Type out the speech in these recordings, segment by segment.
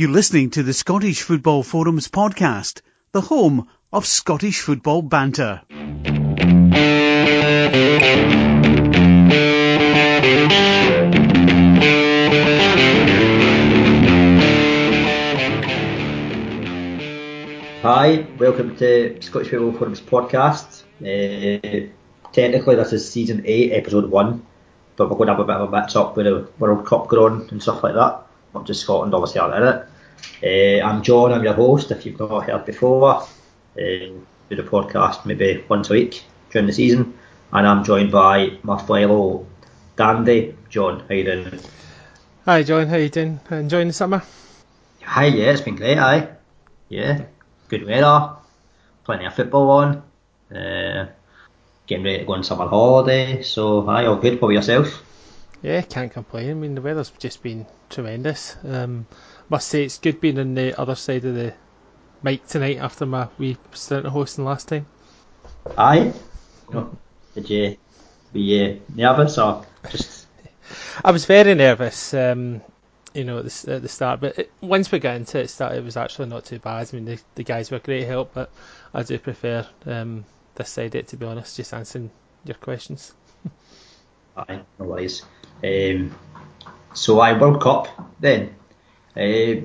You're listening to the Scottish Football Forums podcast, the home of Scottish football banter. Hi, welcome to Scottish Football Forums podcast. Uh, technically, this is season 8, episode 1, but we're going to have a bit of a mix up with the World Cup going and stuff like that. Not just Scotland, obviously, are in it. Uh, I'm John, I'm your host, if you've not heard before. Uh, do the podcast maybe once a week during the season, and I'm joined by my fellow dandy, John. How you doing? Hi John, how you doing? Enjoying the summer? Hi, yeah, it's been great, aye. Yeah, good weather, plenty of football on, uh, getting ready to go on summer holiday, so aye, all good. for yourself? Yeah, can't complain. I mean, the weather's just been tremendous. Um, must say it's good being on the other side of the mic tonight after my wee stint hosting last time. Aye. Did you were you nervous or just? I was very nervous. Um, you know, at the, at the start. But it, once we got into it, start, it was actually not too bad. I mean, the, the guys were great help, but I do prefer um, this side of it, to be honest, just answering your questions. Aye, no worries. Um, so, I World Cup then. Uh,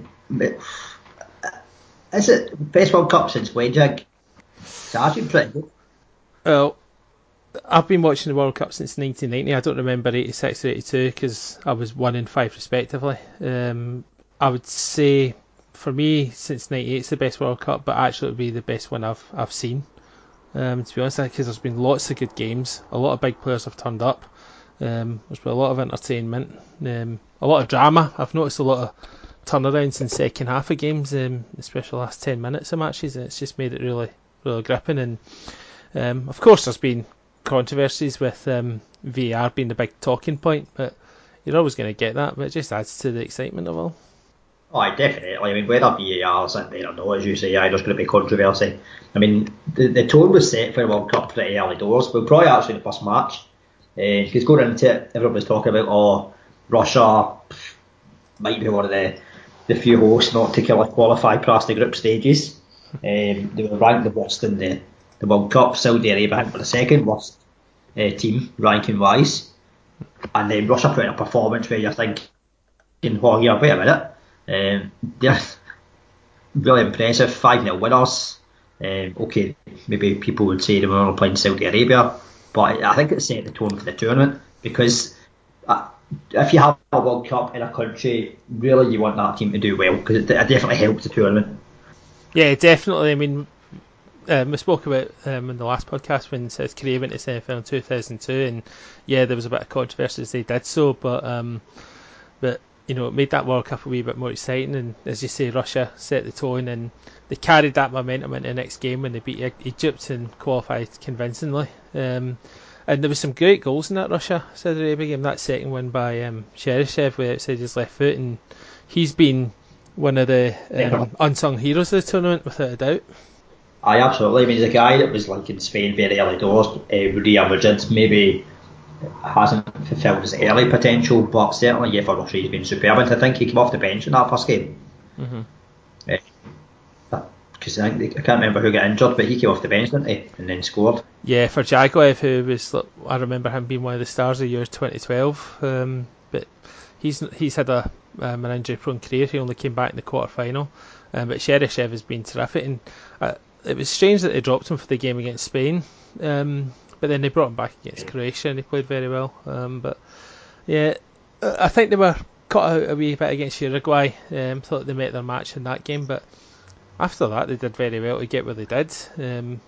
is it best World Cup since when, Jig? It's actually pretty good. Well, I've been watching the World Cup since 1990. I don't remember 86 or 82 because I was one in five respectively. Um, I would say for me, since '98 it's the best World Cup, but actually it would be the best one I've I've seen. Um, to be honest, because there's been lots of good games. A lot of big players have turned up. Um, there's been a lot of entertainment, um, a lot of drama. I've noticed a lot of turnarounds in second half of games, um, especially last 10 minutes of matches, and it's just made it really, really gripping. And um, of course, there's been controversies with um, VAR being the big talking point, but you're always going to get that. But it just adds to the excitement of all. Oh, definitely. I mean, whether VAR is in there or not, as you say, yeah, there's going to be controversy. I mean, the, the tone was set for the World Cup pretty early doors. We'll probably actually the first match. Because uh, going into it, everyone talking about, oh, Russia might be one of the, the few hosts not to qualify past the group stages. Um, they were ranked the worst in the the World Cup. Saudi Arabia, I think, the second worst uh, team ranking wise, and then Russia put in a performance where you're thinking, "Oh, yeah, wait a minute, um, they're really impressive, five 0 winners." Um, okay, maybe people would say they were only playing Saudi Arabia, but I think it set the tone for the tournament because if you have a World Cup in a country, really you want that team to do well because it, it definitely helps the tournament. Yeah, definitely. I mean, um, we spoke about um, in the last podcast when South Korea went to semi-final in 2002, and yeah, there was a bit of controversy as they did so, but um, but you know, it made that World Cup a wee bit more exciting, and as you say, Russia set the tone, and they carried that momentum into the next game when they beat Egypt and qualified convincingly. Um, and there was some great goals in that Russia Saudi Arabia game. That second one by um, Cheryshev, way outside his left foot, and he's been one of the um, unsung heroes of the tournament without a doubt. I absolutely. I mean, he's a guy that was like in Spain very early doors. Uh, Real Madrid maybe hasn't fulfilled his early potential, but certainly yeah, for Russia he's been superb. And I think he came off the bench in that first game. Mm-hmm. Because I, I can't remember who got injured, but he came off the bench, didn't he? And then scored. Yeah, for Dzagoev, who was I remember him being one of the stars of the year 2012. Um, but he's he's had a um, an injury prone career. He only came back in the quarter final. Um, but Cheryshev has been terrific, and uh, it was strange that they dropped him for the game against Spain, um, but then they brought him back against Croatia and he played very well. Um, but yeah, I think they were caught out a wee bit against Uruguay. Um, thought they met their match in that game, but after that they did very well to get where they did. Um,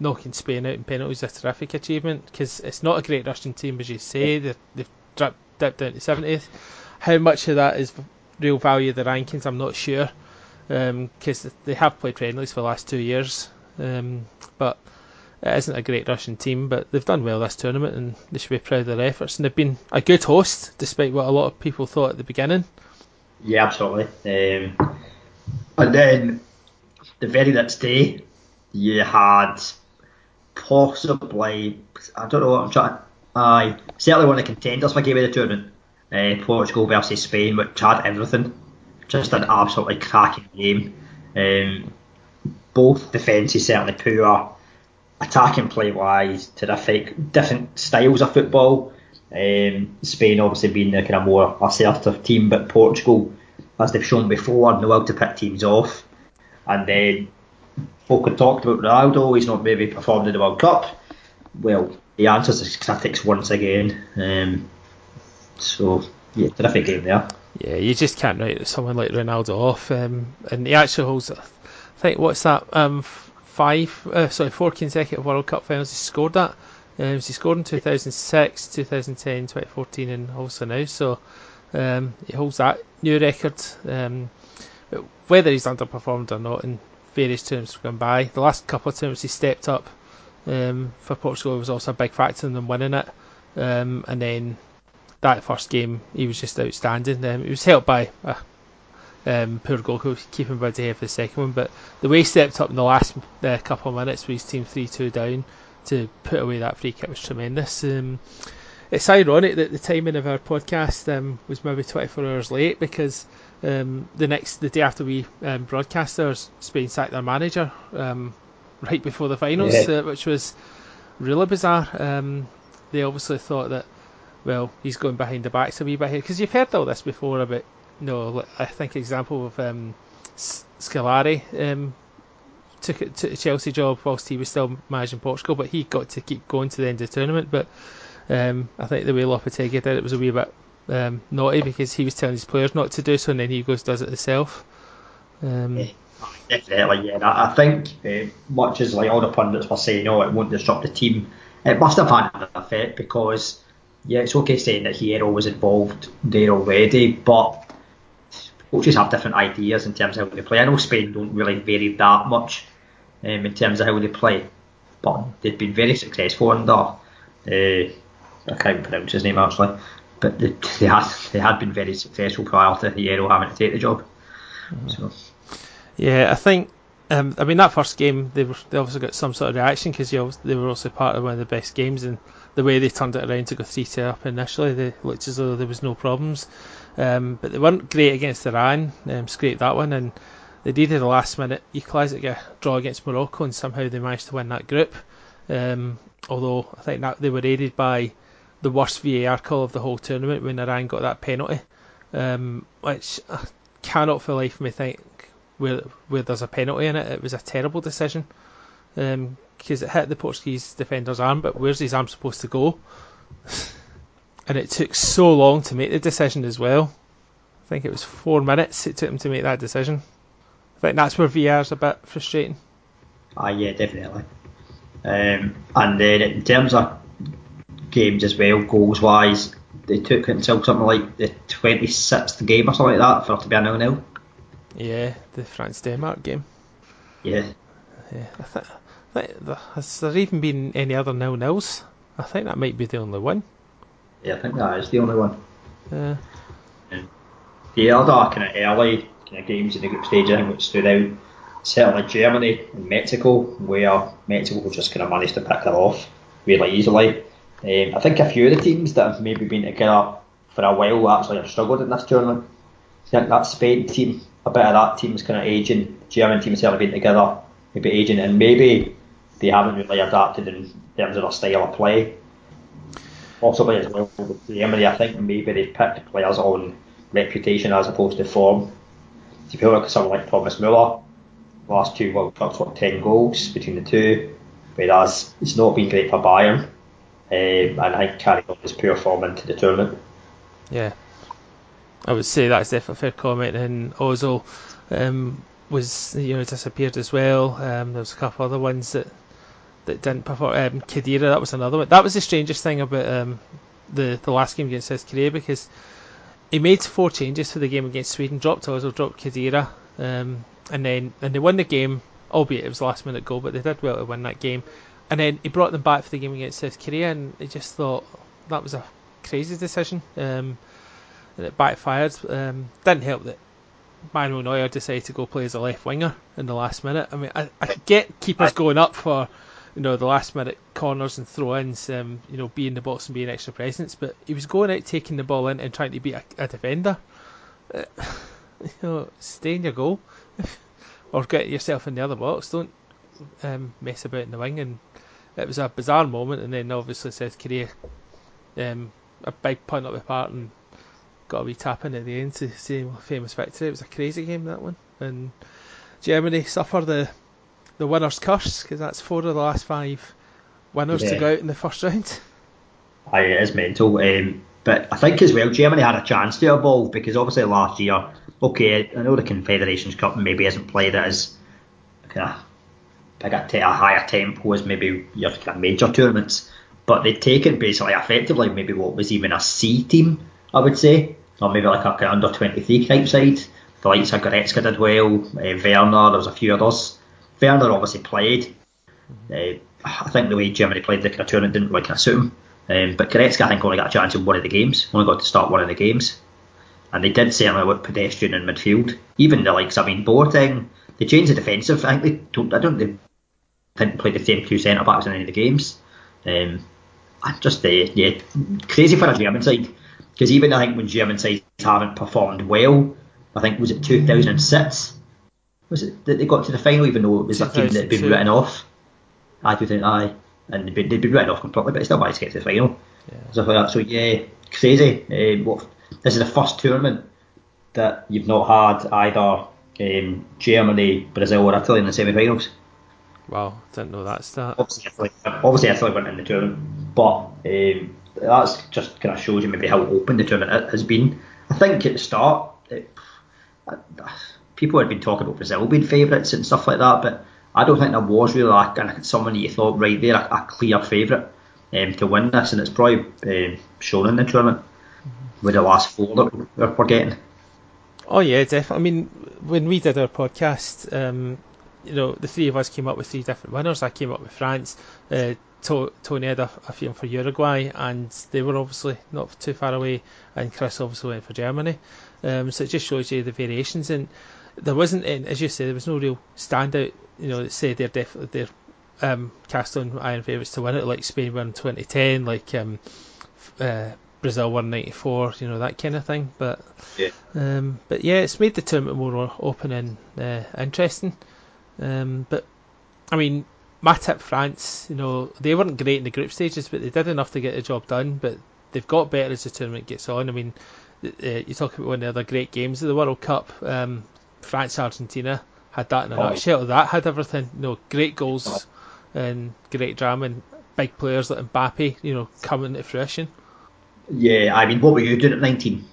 knocking Spain out in penalties is a terrific achievement because it's not a great Russian team as you say. They've, they've dipped, dipped down to 70th. How much of that is real value of the rankings, I'm not sure because um, they have played friendlies for the last two years. Um, but it isn't a great Russian team, but they've done well this tournament and they should be proud of their efforts. And they've been a good host, despite what a lot of people thought at the beginning. Yeah, absolutely. Um, and then the very next day, you had possibly, I don't know what I'm trying. I certainly one of the contenders for game of the tournament, uh, Portugal versus Spain, which had everything just an absolutely cracking game. Um, both defences certainly poor, attacking play wise, terrific. Different styles of football. Um, Spain obviously being the kind of more assertive team, but Portugal, as they've shown before, know how to pick teams off. And then folk had talked about Ronaldo, he's not maybe performed in the World Cup. Well, he answers his critics once again. Um, so, yeah, terrific game there. Yeah, you just can't write someone like Ronaldo off. Um, and he actually holds, I think, what's that? Um, five, uh, sorry, four consecutive World Cup finals. He scored that. Um, he scored in 2006, 2010, 2014, and also now. So um, he holds that new record. Um, whether he's underperformed or not in various terms gone by, the last couple of times he stepped up um, for Portugal was also a big factor in them winning it. Um, and then that first game, he was just outstanding. Um, he was helped by a um, poor goalkeeping by De for the second one, but the way he stepped up in the last uh, couple of minutes with his team 3 2 down to put away that free kick was tremendous. Um, it's ironic that the timing of our podcast um, was maybe 24 hours late because um, the next the day after we um, broadcast ours, Spain sacked their manager um, right before the finals, yeah. uh, which was really bizarre. Um, they obviously thought that well he's going behind the backs a wee bit here because you've heard all this before about you know I think example of um, Scolari took it to a Chelsea job whilst he was still managing Portugal, but he got to keep going to the end of the tournament. But um, I think the way Lopetegui did it was a wee bit um, naughty because he was telling his players not to do so, and then he goes does it himself. Um, yeah, definitely, yeah. I think uh, much as like all the pundits were saying, oh, it won't disrupt the team. It must have had an effect because yeah, it's okay saying that Hierro was involved there already, but coaches have different ideas in terms of how they play. I know Spain don't really vary that much um, in terms of how they play. But they've been very successful under. Uh, I can't pronounce his name actually, but they, they had they had been very successful prior to Hierro having to take the job. Mm-hmm. So. Yeah, I think. Um, I mean, that first game, they were, they obviously got some sort of reaction because they were also part of one of the best games, and the way they turned it around to go 3 2 up initially, they looked as though there was no problems. Um, but they weren't great against Iran, um, scraped that one, and they did needed a last minute equaliser to get a draw against Morocco, and somehow they managed to win that group. Um, although I think that they were aided by the worst VAR call of the whole tournament when Iran got that penalty, um, which I cannot for life me think where where there's a penalty in it. It was a terrible decision because um, it hit the Portuguese defender's arm, but where's his arm supposed to go? and it took so long to make the decision as well. I think it was four minutes it took him to make that decision. I think that's where VR's a bit frustrating. Ah, yeah, definitely. Um, and then in terms of games as well, goals wise, they took until something like the 26th game or something like that for it to be a nil nil. Yeah, the France Denmark game. Yeah. Yeah, I think, I think has there even been any other nil nils? I think that might be the only one. Yeah, I think that is the only one. Yeah. The other kind of early kind of games in the group stage, I think, which stood out, certainly Germany and Mexico, where Mexico just kind of managed to pick them off really easily. Um, I think a few of the teams that have maybe been together for a while actually have struggled in this tournament. I think that Spain team, a bit of that team is kind of aging. German team has certainly been together, maybe aging, and maybe they haven't really adapted in terms of their style of play possibly as well with Germany. I think maybe they've picked players on reputation as opposed to form. If you look at someone like Thomas Muller, last two World Cups, what, 10 goals between the two, whereas it's not been great for Bayern. Um, and I think carried on his poor form into the tournament. Yeah, I would say that's definitely a fair comment. And Ozil um, was you know disappeared as well. Um, there was a couple other ones that that didn't perform. Um, Khedira, that was another one. That was the strangest thing about um, the the last game against South Korea because he made four changes for the game against Sweden. Dropped Ozil, dropped Khedira, um, and then and they won the game. Albeit it was last minute goal, but they did well to win that game. And then he brought them back for the game against South Korea, and he just thought that was a crazy decision. Um, and it backfired. Um, didn't help that Manuel Neuer decided to go play as a left winger in the last minute. I mean, I, I get keepers going up for you know, the last minute corners and throw ins, um, you know, being the box and being extra presence. But he was going out taking the ball in and trying to beat a, a defender. Uh, You know, stay in your goal, or get yourself in the other box. Don't um, mess about in the wing. And it was a bizarre moment. And then obviously South Korea, um, a big punt up the part and got a wee tap in at the end to see a famous victory. It was a crazy game that one. And Germany suffer the the winner's curse because that's four of the last five winners yeah. to go out in the first round. Aye, it is mental. Um, but I think as well, Germany had a chance to evolve because obviously last year, okay, I know the Confederations Cup maybe hasn't played as kind of big a, a higher tempo as maybe your kind of major tournaments, but they'd taken basically effectively maybe what was even a C team, I would say, or maybe like a kind of under 23 type side. The likes of Goretzka did well, uh, Werner, there was a few others. Werner obviously played. Uh, I think the way Germany played the kind of tournament didn't really kind of suit him. Um, but Goretzka, I think, only got a chance in one of the games. Only got to start one of the games. And they did certainly look pedestrian in midfield. Even the likes, I mean, Boateng, they changed the defensive. I think they don't, I don't, didn't play the same two centre backs in any of the games. Um, I'm just, uh, yeah, crazy for a German side. Because even I think when German sides haven't performed well, I think was it 2006 was it that they got to the final even though it was a team that had been written off. I do think aye, and they'd been, they'd been written off completely, but they still managed to get to the final. Yeah. Stuff like that. So yeah, crazy. Uh, what, this is the first tournament that you've not had either um, Germany, Brazil, or Italy in the semi-finals. Wow, didn't know that stat. Obviously, Italy, obviously Italy went in the tournament, but um, that's just kind of shows you maybe how open the tournament has been. I think at the start, it, people had been talking about Brazil being favourites and stuff like that, but I don't think there was really like someone you thought right there a, a clear favourite um, to win this, and it's probably um, shown in the tournament mm-hmm. with the last four that we're getting. Oh yeah, definitely. I mean, when we did our podcast, um, you know, the three of us came up with three different winners. I came up with France. Uh, Tony had a, a few for Uruguay, and they were obviously not too far away. And Chris obviously went for Germany. Um, so it just shows you the variations. And there wasn't, as you say, there was no real standout. You know, that say they're definitely they're um, cast on iron favourites to win it, like Spain won 2010, like um, uh, Brazil won 94, you know that kind of thing. But yeah, um, but yeah, it's made the tournament more open and uh, interesting. Um, but I mean, my tip France, you know, they weren't great in the group stages, but they did enough to get the job done. But they've got better as the tournament gets on. I mean, uh, you talk about one of the other great games of the World Cup. Um, France Argentina had that in a oh. nutshell. That had everything. You know, great goals and great drama and big players like Mbappe. You know, coming to fruition. Yeah, I mean, what were you doing at 19?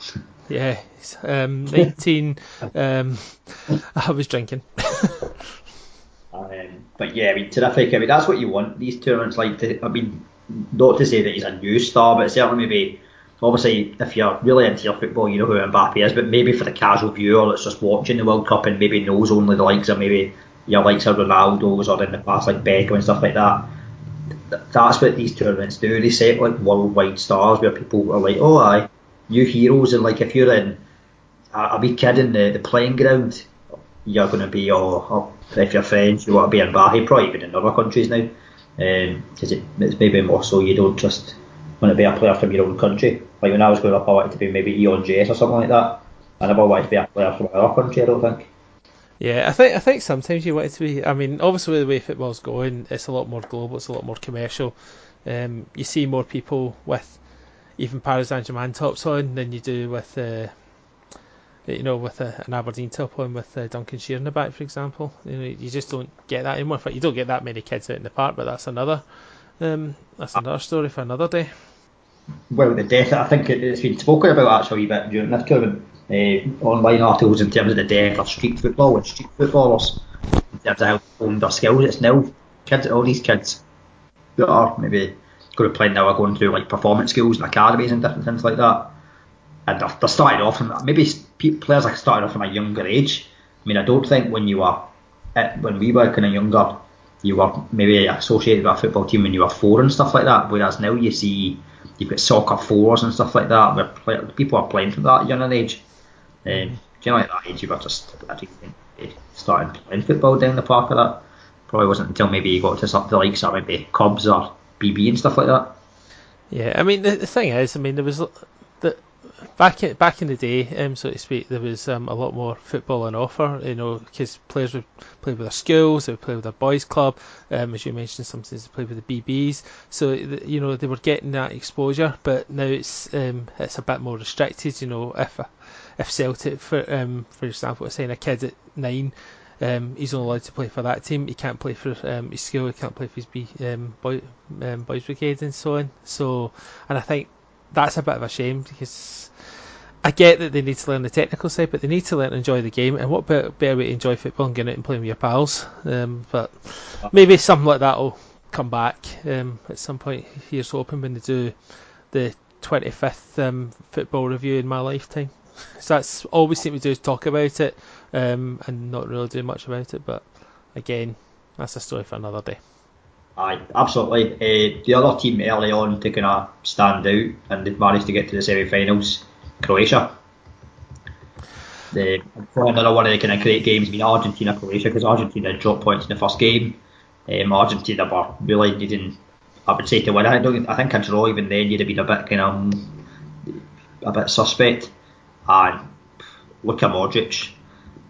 yeah, um, 19. um, I was drinking. um, but yeah, I mean, terrific. I mean, that's what you want these tournaments like. To, I mean, not to say that he's a new star, but certainly maybe obviously, if you're really into your football, you know who Mbappe is, but maybe for the casual viewer that's just watching the World Cup and maybe knows only the likes of maybe your likes of Ronaldo's or in the past like Beckham and stuff like that. That's what these tournaments do. They set like worldwide stars where people are like, oh, aye, new heroes. And like if you're in I'll be kidding, the, the playing ground, you're going to be, oh, oh, if you're French, you want to be Mbappe, probably even in other countries now. Because um, it, it's maybe more so you don't just want to be a player from your own country. Like when I was growing up, I wanted to be maybe Eoin Jess or something like that. I never wanted to be a player from another country. I don't think. Yeah, I think I think sometimes you want it to be. I mean, obviously the way football's going, it's a lot more global. It's a lot more commercial. Um, you see more people with even Paris Saint Germain tops on than you do with, uh, you know, with a, an Aberdeen top on with uh, Duncan Shearer in the back, for example. You know, you just don't get that anymore. You don't get that many kids out in the park, but that's another, um, that's another story for another day well, the death, I think it, has been spoken about actually a bit during this tournament. Uh, online articles in terms of the death of street football and street footballers in terms of how honed their skills. It's now kids, all these kids that are maybe going to play now are going through like performance schools and academies and different things like that. And they're, they're starting off from maybe players are starting off from a younger age. I mean, I don't think when you were, when we were kind of younger, you were maybe associated with a football team when you were four and stuff like that. Whereas now you see you've got soccer fours and stuff like that where play, people are playing from that young an age. Um, do you know at that age you were just starting playing football down the park or that? Probably wasn't until maybe you got to the likes of maybe Cubs or BB and stuff like that. Yeah, I mean the, the thing is, I mean there was the back in, back in the day, um, so to speak, there was um, a lot more football on offer. You know, because players would play with their schools, they would play with their boys' club. Um, as you mentioned, sometimes they play with the BBs. So you know they were getting that exposure, but now it's um, it's a bit more restricted. You know, if if Celtic, for um, for example, was saying a kid at nine. Um, he's only allowed to play for that team. He can't play for um, his school. He can't play for his B, um, boy, um, boys brigade and so on. So, and I think that's a bit of a shame because I get that they need to learn the technical side, but they need to learn to enjoy the game. And what better, way to enjoy football than getting out and playing with your pals? Um, but maybe something like that will come back um, at some point. Here's hoping when they do the 25th um, football review in my lifetime. So that's all we seem to do is talk about it um, and not really do much about it. But again, that's a story for another day. Aye, absolutely. Uh, the other team early on to kind of stand out and they've managed to get to the semi-finals, Croatia. The, another one of the kind of great games being Argentina Croatia because Argentina dropped points in the first game. Um, Argentina were really needing, I would say, to win. I, don't, I think a draw even then you'd have been a bit kind of a bit suspect. And look at Modric,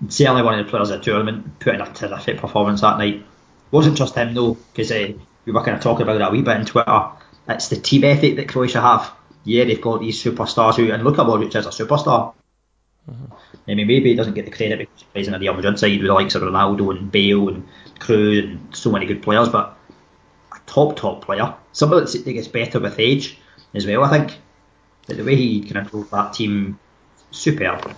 certainly one of the players of the tournament, putting a terrific performance that night. Wasn't just him though, because uh, we were kind of talking about that a wee bit on Twitter. It's the team ethic that Croatia have. Yeah, they've got these superstars who, and look at Modric as a superstar. Mm-hmm. I mean, maybe he doesn't get the credit because he plays in the Madrid side with the likes of Ronaldo and Bale and Kroos and so many good players, but a top, top player. Somebody that gets better with age as well, I think. But the way he kind of drove that team, superb.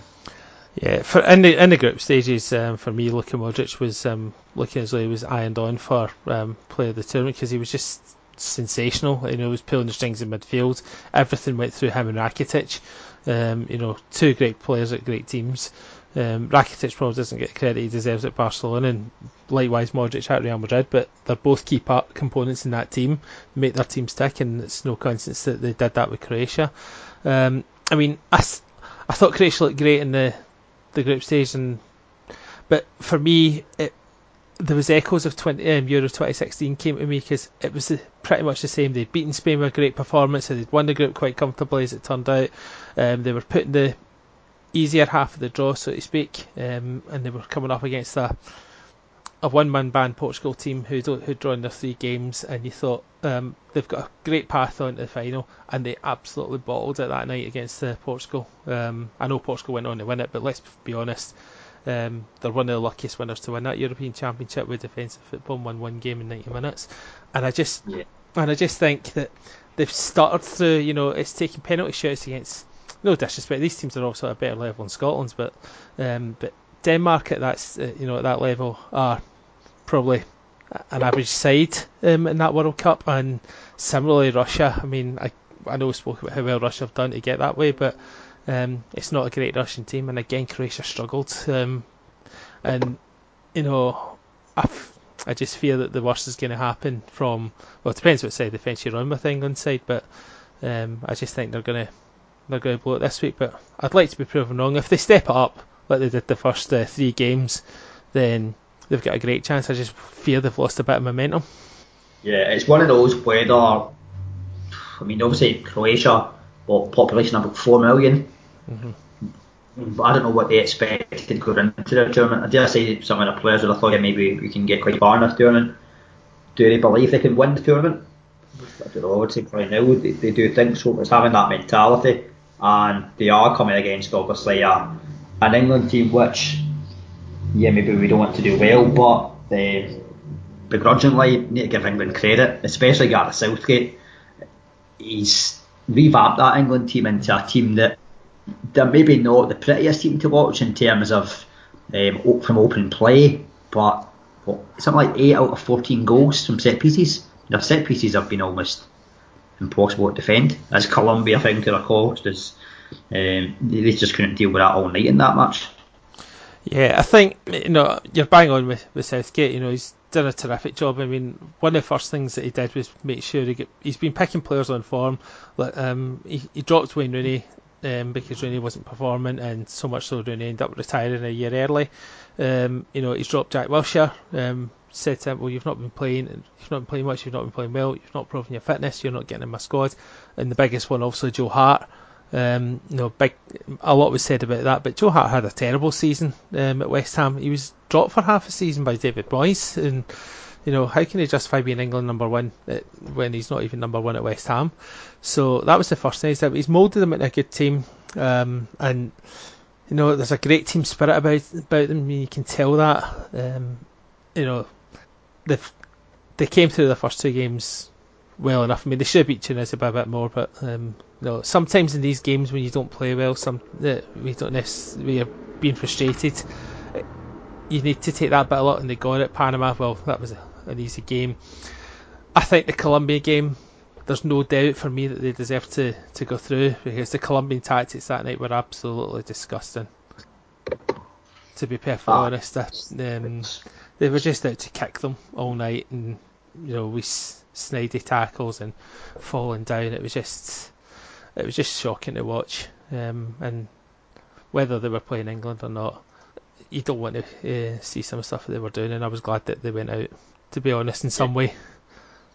Yeah, for in the in the group stages, um, for me, Luka Modric was um, looking as though he was ironed on for um, player of the tournament because he was just sensational. You know, he was pulling the strings in midfield. Everything went through him and Rakitic. Um, you know, two great players at great teams. Um, Rakitic probably doesn't get credit he deserves at Barcelona, and likewise Modric at Real Madrid. But they're both key part components in that team, make their team stick, and it's no coincidence that they did that with Croatia. Um, I mean, I, I thought Croatia looked great in the the group stage, and but for me, it, there was echoes of 20, um, Euro 2016 came to me because it was pretty much the same. They'd beaten Spain with a great performance, and they'd won the group quite comfortably, as it turned out. Um, they were putting the easier half of the draw, so to speak, um, and they were coming up against a a one-man band Portugal team who'd, who'd drawn their three games, and you thought um, they've got a great path on to the final, and they absolutely bottled it that night against uh, Portugal. Um, I know Portugal went on to win it, but let's be honest, um, they're one of the luckiest winners to win that European Championship with defensive football, won one game in 90 minutes, and I just yeah. and I just think that they've started through. You know, it's taking penalty shots against. No disrespect, these teams are also at a better level in Scotland's, but um, but Denmark at that uh, you know at that level are probably an average side um, in that World Cup, and similarly Russia. I mean, I I know we spoke about how well Russia have done to get that way, but um, it's not a great Russian team, and again Croatia struggled, um, and you know I, I just fear that the worst is going to happen from well it depends what side the fence you're on with England side, but um, I just think they're going to they're going to blow it this week. But I'd like to be proven wrong if they step it up like they did the first uh, three games, then they've got a great chance. I just fear they've lost a bit of momentum. Yeah, it's one of those whether I mean obviously Croatia, what population about four million. Mm-hmm. But I don't know what they expected going into the tournament. I dare say some of the players would have thought yeah, maybe we can get quite far in this tournament. Do they believe they can win the tournament? I don't know. I would say probably now they, they do think so. It's having that mentality, and they are coming against obviously a, an England team which yeah, maybe we don't want to do well, but uh, begrudgingly need to give England credit, especially Gareth Southgate. He's revamped that England team into a team that they're maybe not the prettiest team to watch in terms of um, from open play, but what, something like 8 out of 14 goals from set pieces. Their set pieces have been almost impossible to defend, as Colombia found to their cost. As, um, they just couldn't deal with that all night in that match. Yeah, I think you know you're bang on with, with Southgate. You know he's done a terrific job. I mean, one of the first things that he did was make sure he he's been picking players on form. Like, um, he, he dropped Wayne Rooney um, because Rooney wasn't performing, and so much so Rooney ended up retiring a year early. Um, you know he's dropped Jack Wilshere. Um, said to him, well, you've not been playing, you've not been playing much, you've not been playing well, you've not proven your fitness, you're not getting in my squad. And the biggest one, obviously, Joe Hart Um, you know, big. A lot was said about that, but Joe Hart had a terrible season um, at West Ham. He was dropped for half a season by David Moyes, and you know how can he justify being England number one when he's not even number one at West Ham? So that was the first thing. He's moulded them into a good team, um, and you know there's a great team spirit about about them. You can tell that. Um, you know, they they came through the first two games well enough. I mean, they should have beat Tunisia by a bit more, but um, know, sometimes in these games when you don't play well, some uh, we don't necessarily are being frustrated. You need to take that bit a lot, and they got it. Panama, well, that was a, an easy game. I think the Colombia game, there's no doubt for me that they deserve to, to go through because the Colombian tactics that night were absolutely disgusting. To be perfectly ah. honest, um, they were just out to kick them all night, and you know we snidey tackles and falling down. It was just it was just shocking to watch. Um, and whether they were playing England or not, you don't want to uh, see some stuff that they were doing. And I was glad that they went out. To be honest, in some yeah. way.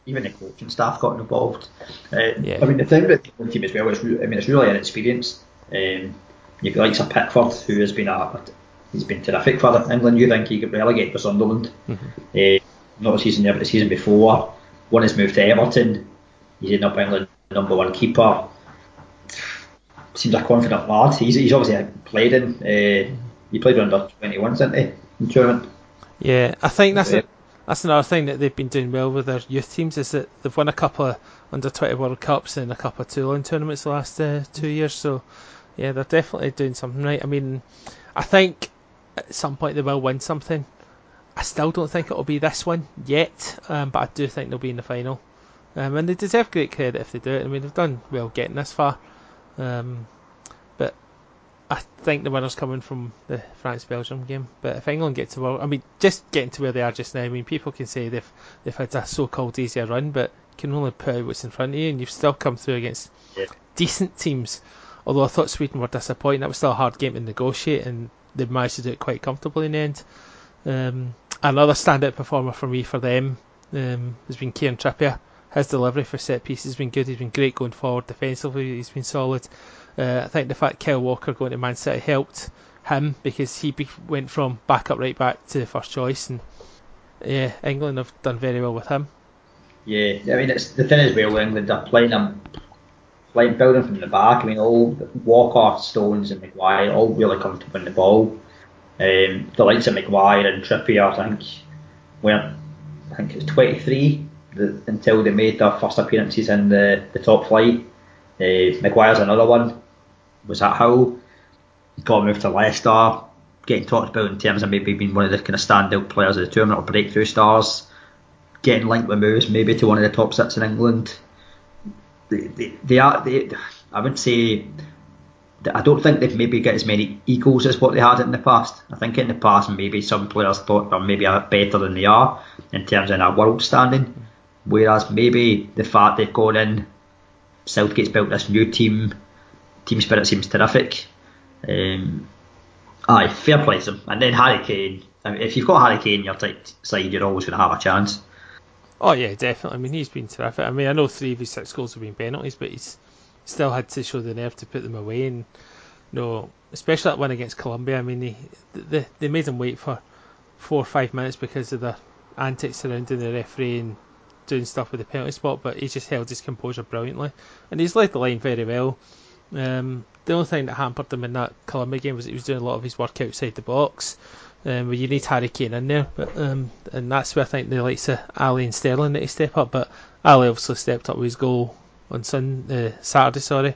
Even the coaching staff got involved. Uh, yeah. I mean, the thing about the team as well is, I mean, it's really inexperienced. Um, you've got like a Pickford who has been a, he's been terrific for England. You think he could relegate for Sunderland? Mm-hmm. Uh, not the season there, but the season before. One has moved to Everton. He's ended up England number one keeper. Seems a confident lad. He's, he's obviously played in. Uh, he played under 21s, didn't he? In tournament. Yeah, I think that's a, that's another thing that they've been doing well with their youth teams is that they've won a couple of under 20 World Cups and a couple of Toulon tournaments the last uh, two years. So yeah, they're definitely doing something right. I mean, I think at some point they will win something. I still don't think it'll be this one yet, um, but I do think they'll be in the final. Um, and they deserve great credit if they do it. I mean, they've done well getting this far. Um, but I think the winner's coming from the France Belgium game. But if England get to well, I mean, just getting to where they are just now. I mean, people can say they've they've had a so-called easier run, but you can only put out what's in front of you, and you've still come through against yeah. decent teams. Although I thought Sweden were disappointing, that was still a hard game to negotiate, and they managed to do it quite comfortably in the end. Um, another standout performer for me for them um, has been Kieran Trippier. His delivery for set pieces has been good. He's been great going forward defensively. He's been solid. Uh, I think the fact Kyle Walker going to Man City helped him because he be- went from backup right back to first choice, and yeah, England have done very well with him. Yeah, I mean it's the thing is well, England are playing them, playing building from the back. I mean all Walker, Stones, and Maguire all really comfortable in the ball. Um, the likes of Maguire and Trippier, I think, were I think it's 23 the, until they made their first appearances in the, the top flight. Uh, Maguire's another one. Was at Hull, got moved to Leicester, getting talked about in terms of maybe being one of the kind of standout players of the tournament or breakthrough stars, getting linked with moves maybe to one of the top six in England. They, they, they are, they, I would say I don't think they've maybe got as many egos as what they had in the past. I think in the past maybe some players thought they're maybe better than they are in terms of their world standing. Whereas maybe the fact they've gone in, Southgate's built this new team, team spirit seems terrific. Um, aye, fair play to them. And then Harry Kane. I mean, if you've got Harry Kane your tight side, you're always going to have a chance. Oh yeah, definitely. I mean, he's been terrific. I mean, I know three of his six goals have been penalties, but he's still had to show the nerve to put them away. And you know, especially that one against Colombia. I mean, they they, they made him wait for four or five minutes because of the antics surrounding the referee and doing stuff with the penalty spot. But he just held his composure brilliantly, and he's led the line very well. Um, the only thing that hampered him in that Colombia game was he was doing a lot of his work outside the box. Um, you need Harry Kane in there, but um, and that's where I think the likes of Alli and Sterling need to step up. But Alli obviously stepped up with his goal on Sun uh, Saturday, sorry,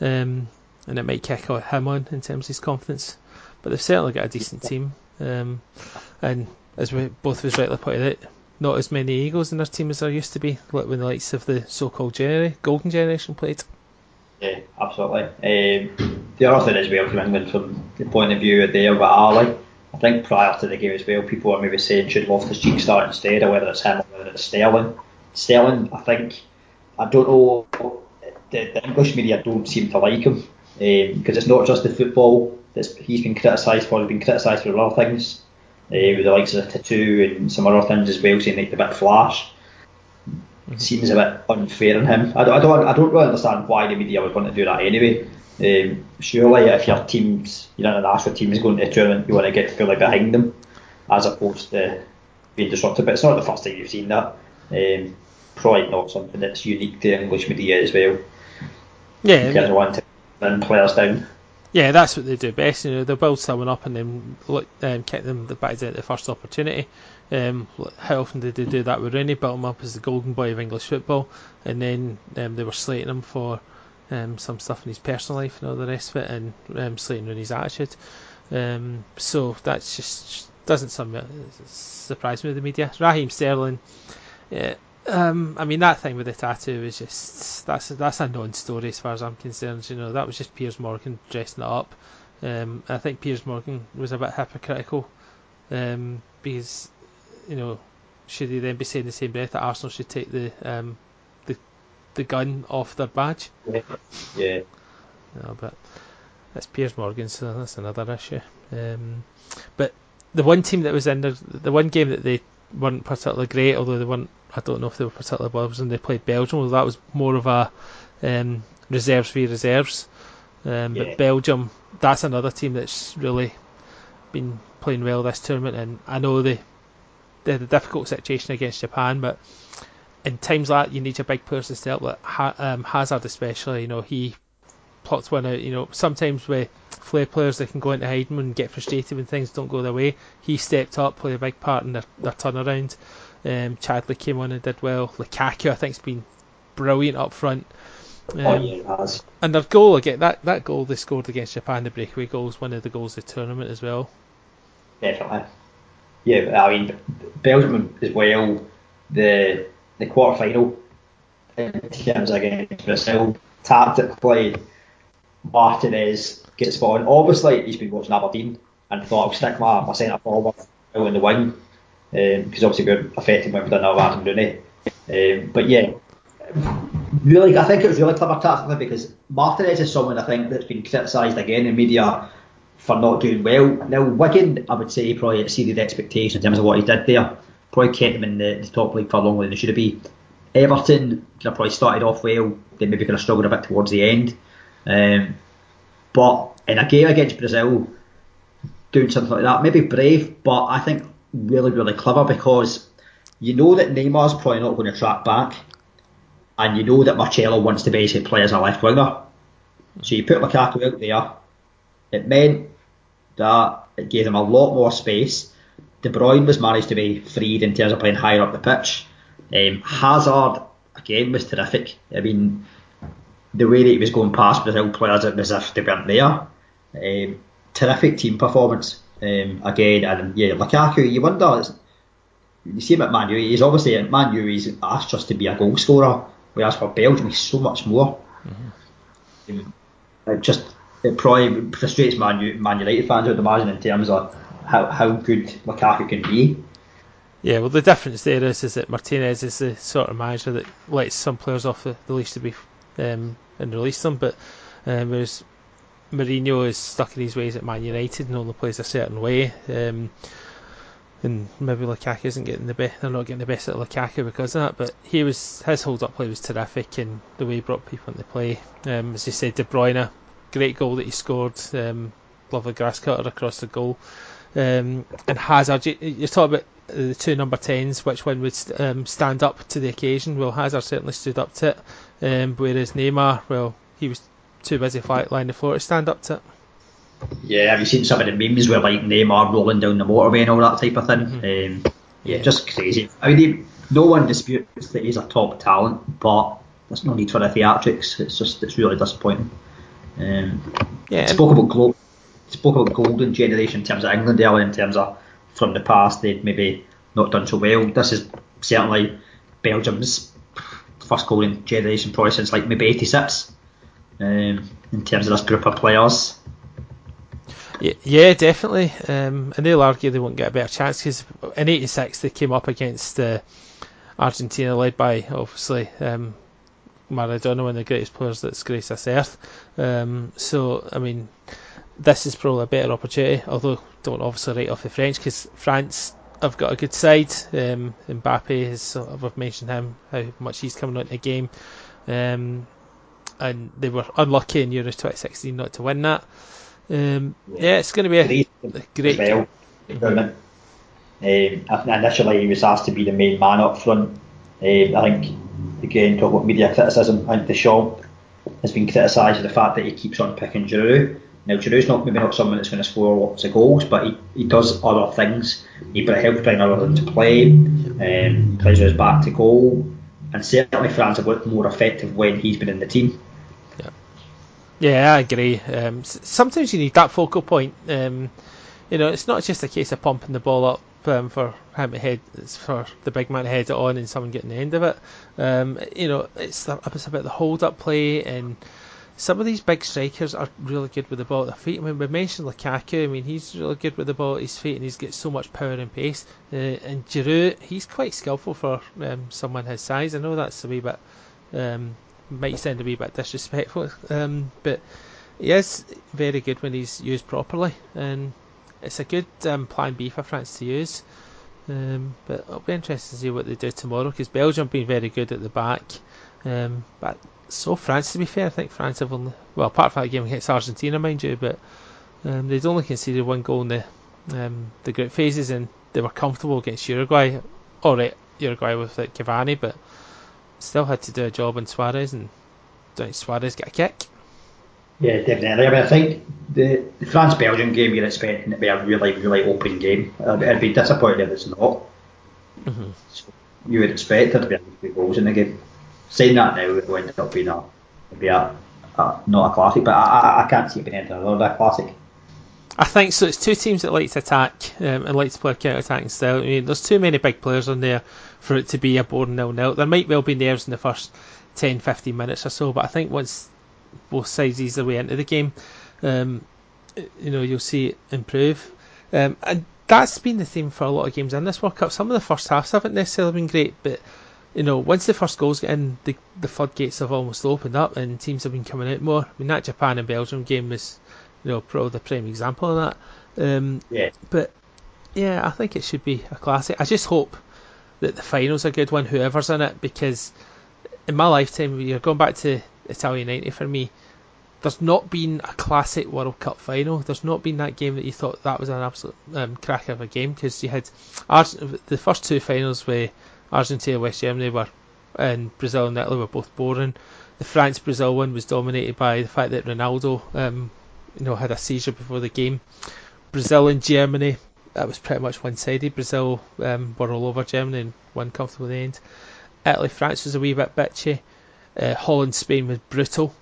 um, and it might kick him on in terms of his confidence. But they've certainly got a decent team, um, and as we both us rightly pointed out, not as many egos in their team as there used to be, like when the likes of the so-called genera- golden generation played. Yeah, absolutely. Um, the other thing as well from England, from the point of view of there with Alli, I think prior to the game as well, people were maybe saying should Loftus Cheek start instead, or whether it's him or whether it's Sterling. Sterling, I think I don't know. The, the English media don't seem to like him because um, it's not just the football that he's been criticised for. He's been criticised for other things, uh, with the likes of the tattoo and some other things as well, saying like the bit flash. Mm-hmm. Seems a bit unfair on him. I don't, I don't, I don't really understand why the media would want to do that anyway. Um, surely, if your team's your international team is going to a tournament, you want to get fully behind them, as opposed to being disrupted. But it's not the first time you've seen that. Um, probably not something that's unique to English media as well. Yeah, you yeah. want to run players down. Yeah, that's what they do best. You know, they'll build someone up and then look, um, kick them the back at the first opportunity. Um, how often did they do that with Rooney? Built him up as the golden boy of English football, and then um, they were slating him for um, some stuff in his personal life and all the rest of it, and um, slating Rooney's attitude. Um, so that just doesn't surprise me with the media. Raheem Sterling, yeah, um, I mean that thing with the tattoo is just that's that's a non-story as far as I'm concerned. You know that was just Piers Morgan dressing it up. Um, I think Piers Morgan was a bit hypocritical um, because you know, should he then be saying the same breath that Arsenal should take the um, the the gun off their badge? Yeah. yeah. No, but that's Piers Morgan, so that's another issue. Um, but the one team that was in there, the one game that they weren't particularly great, although they weren't, I don't know if they were particularly well, when they played Belgium. Well, that was more of a um, reserves v reserves. Um, yeah. But Belgium, that's another team that's really been playing well this tournament, and I know they they had a difficult situation against Japan, but in times like that, you need your big players to step up. Like ha- um, Hazard, especially, you know, he plots one out. You know, sometimes with flair players, they can go into hiding and get frustrated when things don't go their way. He stepped up, played a big part in their, their turnaround. Um, Chadli came on and did well. Lukaku, I think, has been brilliant up front. Um, oh yeah. And their goal again, that that goal they scored against Japan, the breakaway goal, is one of the goals of the tournament as well. Definitely yeah, I mean, Belgium as well, the the quarter final in terms against Brazil, tactically, Martinez gets on. Obviously, he's been watching Aberdeen and thought I'll stick my, my centre forward out in the wing because um, obviously we're affected when we've done that with Adam Rooney. Um, but yeah, really, I think it was really clever tactically because Martinez is someone I think that's been criticised again in media for not doing well. Now, Wigan, I would say, probably exceeded expectations in terms of what he did there. Probably kept them in the, the top league for longer than they should have been. Everton have probably started off well, then maybe could have struggled a bit towards the end. Um, but in a game against Brazil, doing something like that, maybe brave, but I think really, really clever because you know that Neymar's probably not going to track back, and you know that Marcelo wants to basically play as a left winger. So you put Lukaku out there, it meant that it gave them a lot more space. De Bruyne was managed to be freed in terms of playing higher up the pitch. Um, Hazard again was terrific. I mean, the way that he was going past Brazil players, it was as if they weren't there. Um, terrific team performance um, again, and yeah, Lukaku. You wonder, you see him at Man U. He's obviously at Man U. He's asked just to be a goal scorer, whereas for Belgium, he's so much more. Mm-hmm. Um, just it probably frustrates Man, Man United fans, I would imagine, in terms of how, how good Lukaku can be. Yeah, well, the difference there is is that Martinez is the sort of manager that lets some players off the, the leash to be um, and release them, but um, whereas Mourinho is stuck in his ways at Man United and only plays a certain way. Um, and maybe Lukaku isn't getting the best. They're not getting the best of Lukaku because of that. But he was his hold up play was terrific, and the way he brought people into play. Um, as you said, De Bruyne great goal that he scored. Um, lovely grass cutter across the goal. Um, and Hazard, you, you talk about the two number 10s, which one would um, stand up to the occasion? Well, Hazard certainly stood up to it, um, whereas Neymar, well, he was too busy flying the floor to stand up to it. Yeah, have you seen some of the memes where like Neymar rolling down the motorway and all that type of thing? Mm-hmm. Um, yeah, just crazy. I mean, no one disputes that he's a top talent, but there's no need for the theatrics. It's just it's really disappointing. Um, yeah, spoke about spoke about golden generation in terms of England earlier, in terms of from the past they'd maybe not done so well. This is certainly Belgium's first golden generation probably since like maybe '86 um, in terms of this group of players. Yeah, definitely. Um, and they'll argue they won't get a better chance because in '86 they came up against uh, Argentina, led by obviously um, Maradona, one of the greatest players that's graced this earth. Um, so, I mean, this is probably a better opportunity, although don't obviously write off the French because France have got a good side. Um, Mbappe has, we've mentioned him, how much he's coming into the game. Um, and they were unlucky in Euro 2016 not to win that. Um, yeah, it's going to be a great, a great well, um, initially, he was asked to be the main man up front. Um, I think, again, talk about media criticism. I think Deschamps has been criticised for the fact that he keeps on picking Giroud. Now, Giroud's not maybe not someone that's going to score lots of goals, but he, he does other things. He helps bring other into play, um, plays his back to goal, and certainly France have looked more effective when he's been in the team. Yeah, yeah I agree. Um, sometimes you need that focal point. Um, you know, it's not just a case of pumping the ball up um, for him to head, it's for the big man to head it on and someone getting the end of it. Um, you know, it's, it's about the hold up play and some of these big strikers are really good with the ball at their feet. I mean, we mentioned Lukaku. I mean, he's really good with the ball at his feet, and he's got so much power and pace. Uh, and Giroud, he's quite skillful for um, someone his size. I know that's a wee bit um, might sound a wee bit disrespectful, um, but he is very good when he's used properly, and it's a good um, plan B for France to use. Um, but it'll be interesting to see what they do tomorrow because Belgium have been very good at the back. Um, but so France, to be fair, I think France have only well, apart from that game against Argentina, mind you, but um, they'd only conceded one goal in the um, the group phases, and they were comfortable against Uruguay. All right, Uruguay with like Cavani, but still had to do a job on Suarez, and don't Suarez get a kick. Yeah, definitely. I mean, I think the, the France Belgium game you're expecting to be a really, really open game. I'd, I'd be disappointed if it's not. Mm-hmm. So you would expect there to be a few goals in the game saying that now, it will end up being a, be a, a not a classic, but I, I, can't see it being anything other than a classic. I think so. It's two teams that like to attack um, and like to play a counter-attacking style. I mean, there's too many big players on there for it to be a boring nil-nil. There might well be nerves in the first 10, 15 minutes or so, but I think once both sides ease their way into the game, um, you know, you'll see it improve. Um, and that's been the theme for a lot of games in this World Cup. Some of the first halves haven't necessarily been great, but you know, once the first goals get in, the, the floodgates have almost opened up and teams have been coming out more. I mean, that Japan and Belgium game was, you know, probably the prime example of that. Um, yeah. But, yeah, I think it should be a classic. I just hope that the final's a good one, whoever's in it, because in my lifetime, you're going back to Italia 90 for me, there's not been a classic World Cup final. There's not been that game that you thought that was an absolute um, cracker of a game because you had the first two finals where Argentina, West Germany were, and Brazil and Italy were both boring. The France Brazil one was dominated by the fact that Ronaldo, um, you know, had a seizure before the game. Brazil and Germany, that was pretty much one-sided. Brazil um, were all over Germany and won comfortably the end. Italy France was a wee bit bitchy. Uh, Holland Spain was brutal.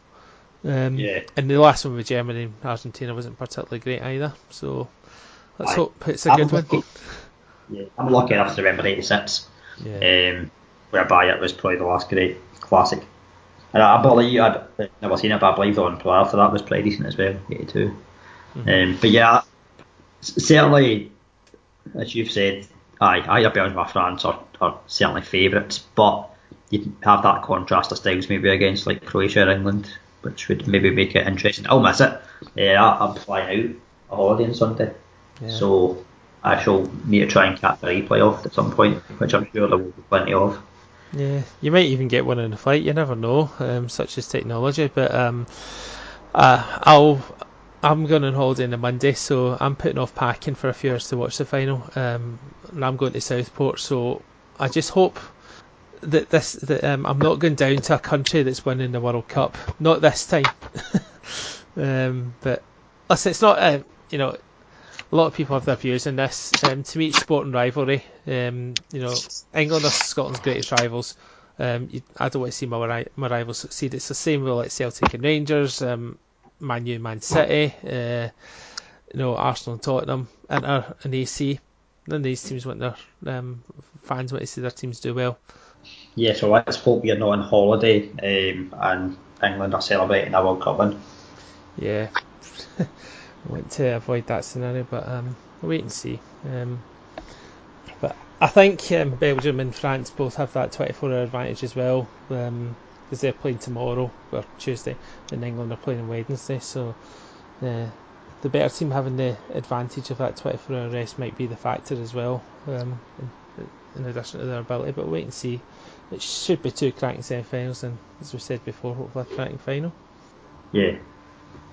Um, yeah. And the last one with Germany and Argentina wasn't particularly great either. So let's I, hope it's a I'm good lucky, one. Yeah, I'm lucky enough to remember '86 yeah. um, whereby it was probably the last great classic. And I believe I'd never seen it, but I believe the one prior to that was pretty decent as well, 82. Mm-hmm. Um, but yeah, certainly, as you've said, aye, either Belgium or France are, are certainly favourites, but you have that contrast of styles maybe against like Croatia or England, which would maybe make it interesting. I'll miss it. Yeah, I'm flying out a holiday on Sunday, yeah. so I shall need to try and catch a replay of at some point, which I'm sure there will be plenty of. Yeah, you might even get one in the fight. You never know, um, such as technology. But um, uh, I'll I'm going on holiday on the Monday, so I'm putting off packing for a few hours to watch the final. Um, and I'm going to Southport, so I just hope that this that um, I'm not going down to a country that's winning the World Cup. Not this time. um, but listen, it's not a you know a lot of people have their views on this. Um, to me, it's sport and rivalry. Um, you know, England are Scotland's greatest rivals. Um, you, I don't want to see my, my rivals succeed. It's the same with like Celtic and Rangers, um, Man U, Man City, uh, you know, Arsenal and Tottenham, Inter and AC. None of these teams want their um, fans want to see their teams do well. Yeah, so let's hope you're not on holiday um, and England are celebrating a World Cup win. Yeah. Want to avoid that scenario, but um, we'll wait and see. Um, but I think um, Belgium and France both have that 24 hour advantage as well, because um, they're playing tomorrow or Tuesday, and England are playing on Wednesday. So uh, the better team having the advantage of that 24 hour rest might be the factor as well, um, in, in, addition to their ability. But wait and see. it should be two cracking semi-finals, and as we said before, hopefully a cracking final. Yeah.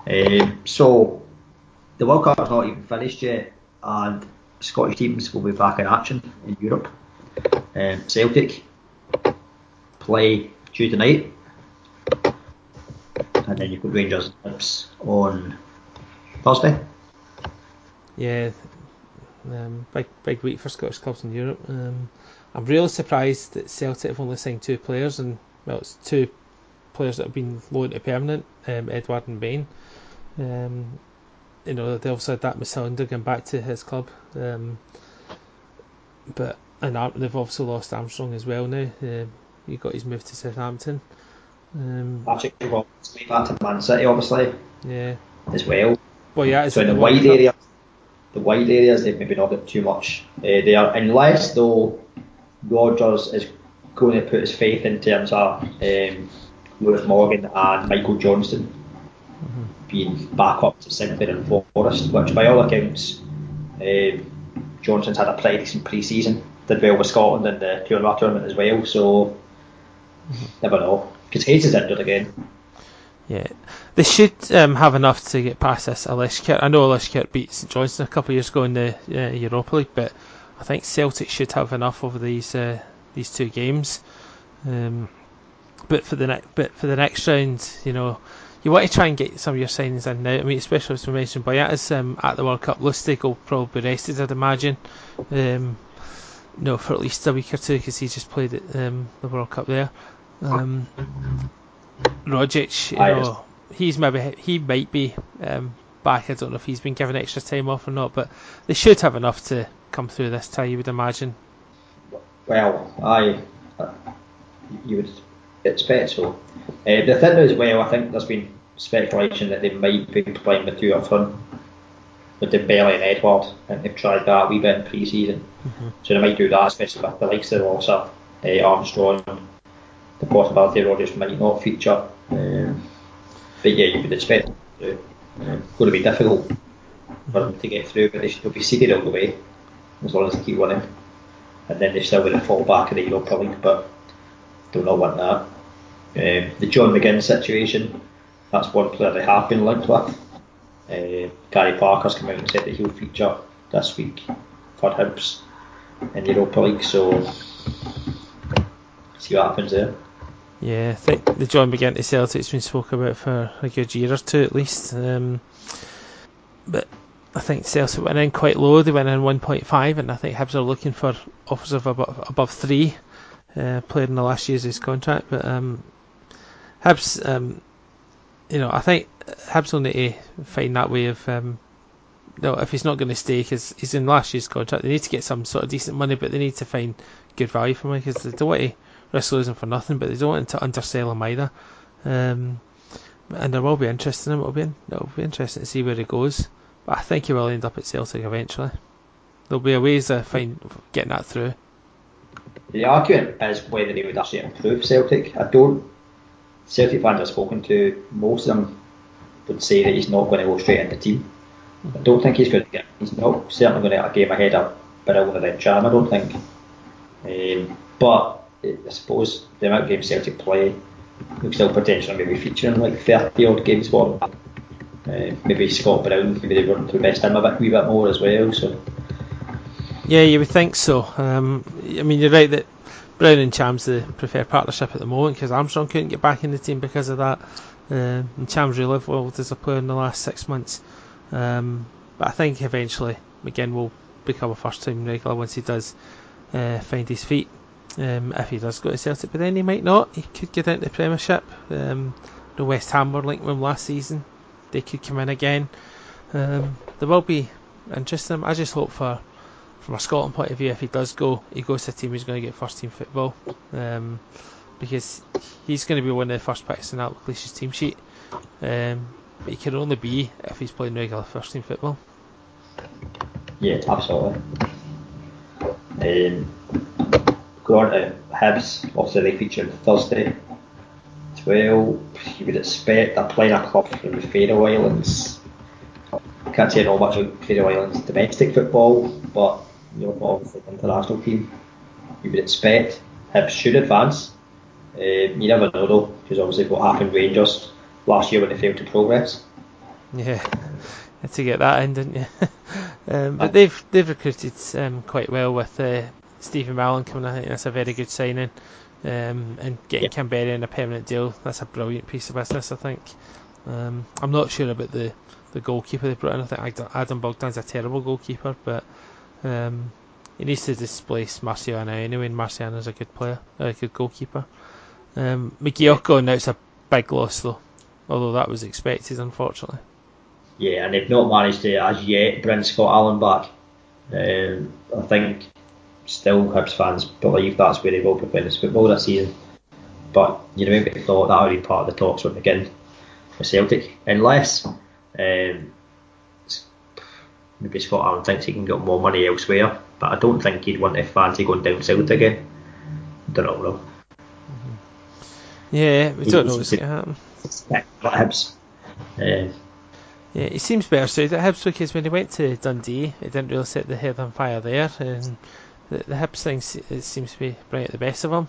Um, so the World Cup is not even finished yet, and Scottish teams will be back in action in Europe. Um, Celtic play Tuesday night, and then you've got Rangers and Hibs on Thursday. Yeah, um, big big week for Scottish clubs in Europe. Um, I'm really surprised that Celtic have only signed two players, and well, it's two players that have been loaned to permanent, um, Edouard and Bain. Um, you know, they also had that Musonda going back to his club. Um, but and they've also lost Armstrong as well now. Uh, he got his move to Southampton. Um, Patrick Roberts made back to Man City, obviously. Yeah. As well. Well, yeah. So in the wide area, the wide areas they've maybe not got too much uh, there, unless though Rodgers is going to put his faith in terms of um, Lewis Morgan and Michael Johnston. Being back up to Sinclair and Forrest, which by all accounts, um, Johnston's had a pretty decent pre-season. Did well with Scotland in the Toulon tournament as well, so never know. Because Hayes is injured again. Yeah, they should um, have enough to get past this. I know Alishkert beat St Johnstone a couple of years ago in the uh, Europa League, but I think Celtic should have enough over these uh, these two games. Um, but for the ne- but for the next round, you know, you want to try and get some of your signings in now. I mean, especially as we mentioned, Boyata is um, at the World Cup. Lustig will probably be rested, I'd imagine. Um, no, for at least a week or two because he just played at um, the World Cup there. Um, Rogic, you know, he's maybe he might be um, back. I don't know if he's been given extra time off or not, but they should have enough to come through this tie. You would imagine. Well, I uh, you would expect so. Uh, the thing is, well, I think there's been speculation that they might be playing with two up front with Dembele and Edouard, and they've tried that a wee bit in pre-season. Mm-hmm. So they might do that, especially with the likes of also uh, Armstrong. The possibility Rodgers might not feature. Um, but yeah, you would expect it to. going to be difficult for them to get through, but they should be seeded all the way as long as they keep winning. And then they're still going to fall back in the Europa League, but do not know want that. Um, the John McGinn situation, that's one player they have been linked with. Uh, Gary Parker's come out and said that he'll feature this week for Hibs in the Europa League, so see what happens there. Yeah, I think the John McGinn to Celtic's been spoken about for a good year or two at least. Um, but I think Celtic went in quite low. They went in 1.5, and I think Hibs are looking for offers of above, above three. Uh, played in the last year's his contract, but um, Hibs, um, you know, I think Hibs will need to find that way of, um, no, if he's not going to stay because he's in last year's contract, they need to get some sort of decent money, but they need to find good value for him because they don't want to risk losing for nothing, but they don't want to undersell him either. Um, and there will be interest in him. It'll be it'll be interesting to see where he goes. But I think he will end up at Celtic eventually. There'll be a ways to find getting that through. The argument is whether he would actually improve Celtic. I don't. Celtic fans I've spoken to, most of them would say that he's not going to go straight into the team. I don't think he's going to get. He's not certainly going to get a game ahead of Birrell and Ntcham. I don't think. Um, but I suppose the amount of games Celtic play, we still potentially maybe featuring like 30 odd games for uh, maybe Scott Brown, maybe they run to best him a bit, wee bit more as well. So yeah, you would think so. Um, I mean, you're right that Brown and Ntcham's the preferred partnership at the moment because Armstrong couldn't get back in the team because of that. Uh, and Ntcham's really evolved as a player in the last six months. Um, but I think eventually McGinn will become a first team regular once he does uh, find his feet. Um, if he does go to Celtic, but then he might not. He could get into the Premiership. Um, the West Ham were linked with him last season. They could come in again. Um, there will be interesting. I just hope for from a Scotland point of view, if he does go, he goes to a team who's going to get first team football, um, because he's going to be one of the first picks in Alexi's team sheet. Um, but he can only be if he's playing regular first team football. Yeah, absolutely. Um, going on to Hibs, obviously they feature on Thursday. Well, you would expect a playing a club from the Faroe Islands. Can't say know much about Faroe Islands domestic football, but you know, obviously the international team, you would expect Hibs should advance. Uh, you never know though, because obviously what happened Rangers last year when they failed to progress. Yeah, had to get that in, didn't you? um, but they've they've recruited um, quite well with uh, Stephen Mallan coming. I think that's a very good signing. Um, and getting yeah. Kamberi in a permanent deal, that's a brilliant piece of business. I think. Um, I'm not sure about the, the goalkeeper they brought in. I think Adam Bogdan's a terrible goalkeeper, but um, he needs to displace Marciano anyway, and Marciano's a good player, a good goalkeeper. Um, McGeouch now it's a big loss though, although that was expected, unfortunately. Yeah, and they've not managed to as yet bring Scott Allan back. Um, I think still Hibs fans believe that's where they will be playing this football this season. But you know, maybe thought that would be part of the talks would begin with Celtic, unless um, maybe Scott Allan thinks he can get more money elsewhere. But I don't think he'd want to fancy going down south again. Don't know though. Mm-hmm. Yeah, we don't know what's going to happen. Hibs. Um, yeah, he seems better suited at Hibs because when he went to Dundee, it didn't really set the head on fire there, and the, the Hibs thing it seems to be bringing the best of him.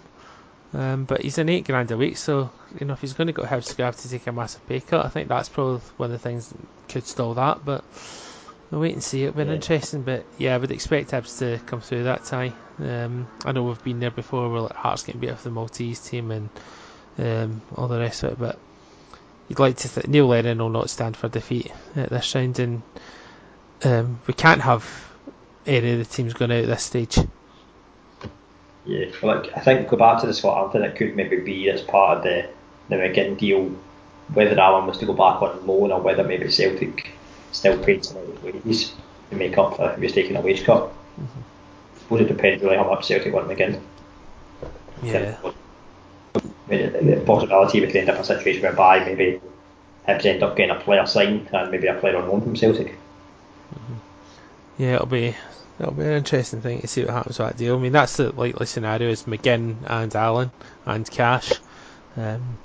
Um, but he's an eight grand a week, so you know if he's going to go Hibs, he's going to have to take a massive pay cut. I think that's probably one of the things that could stall that. But we'll wait and see. It'll be yeah. interesting. But yeah, I would expect Hibs to come through that tie. Um, I know we've been there before. Where like Hearts getting beat off the Maltese team and um, all the rest of it, but you'd like to th- Neil Lennon will not stand for defeat at this round, and um, we can't have any of the teams going out at this stage. Yeah, like I think go back to the Southampton, it could maybe be as part of the the McGinn deal, whether Allan was to go back on loan or whether maybe Celtic still paid some of his wages to make up for if he was taking a wage cut. Mm-hmm. I suppose it depends really how much Celtic want McGinn. Yeah. the possibility we could end up in a situation whereby maybe Hibs end up getting a player signed and maybe a player on loan from Celtic. Mm-hmm. Yeah, it'll be That'll be an interesting thing to see what happens with that deal. I mean, that's the likely scenario is McGinn and Allan and Cash. Um,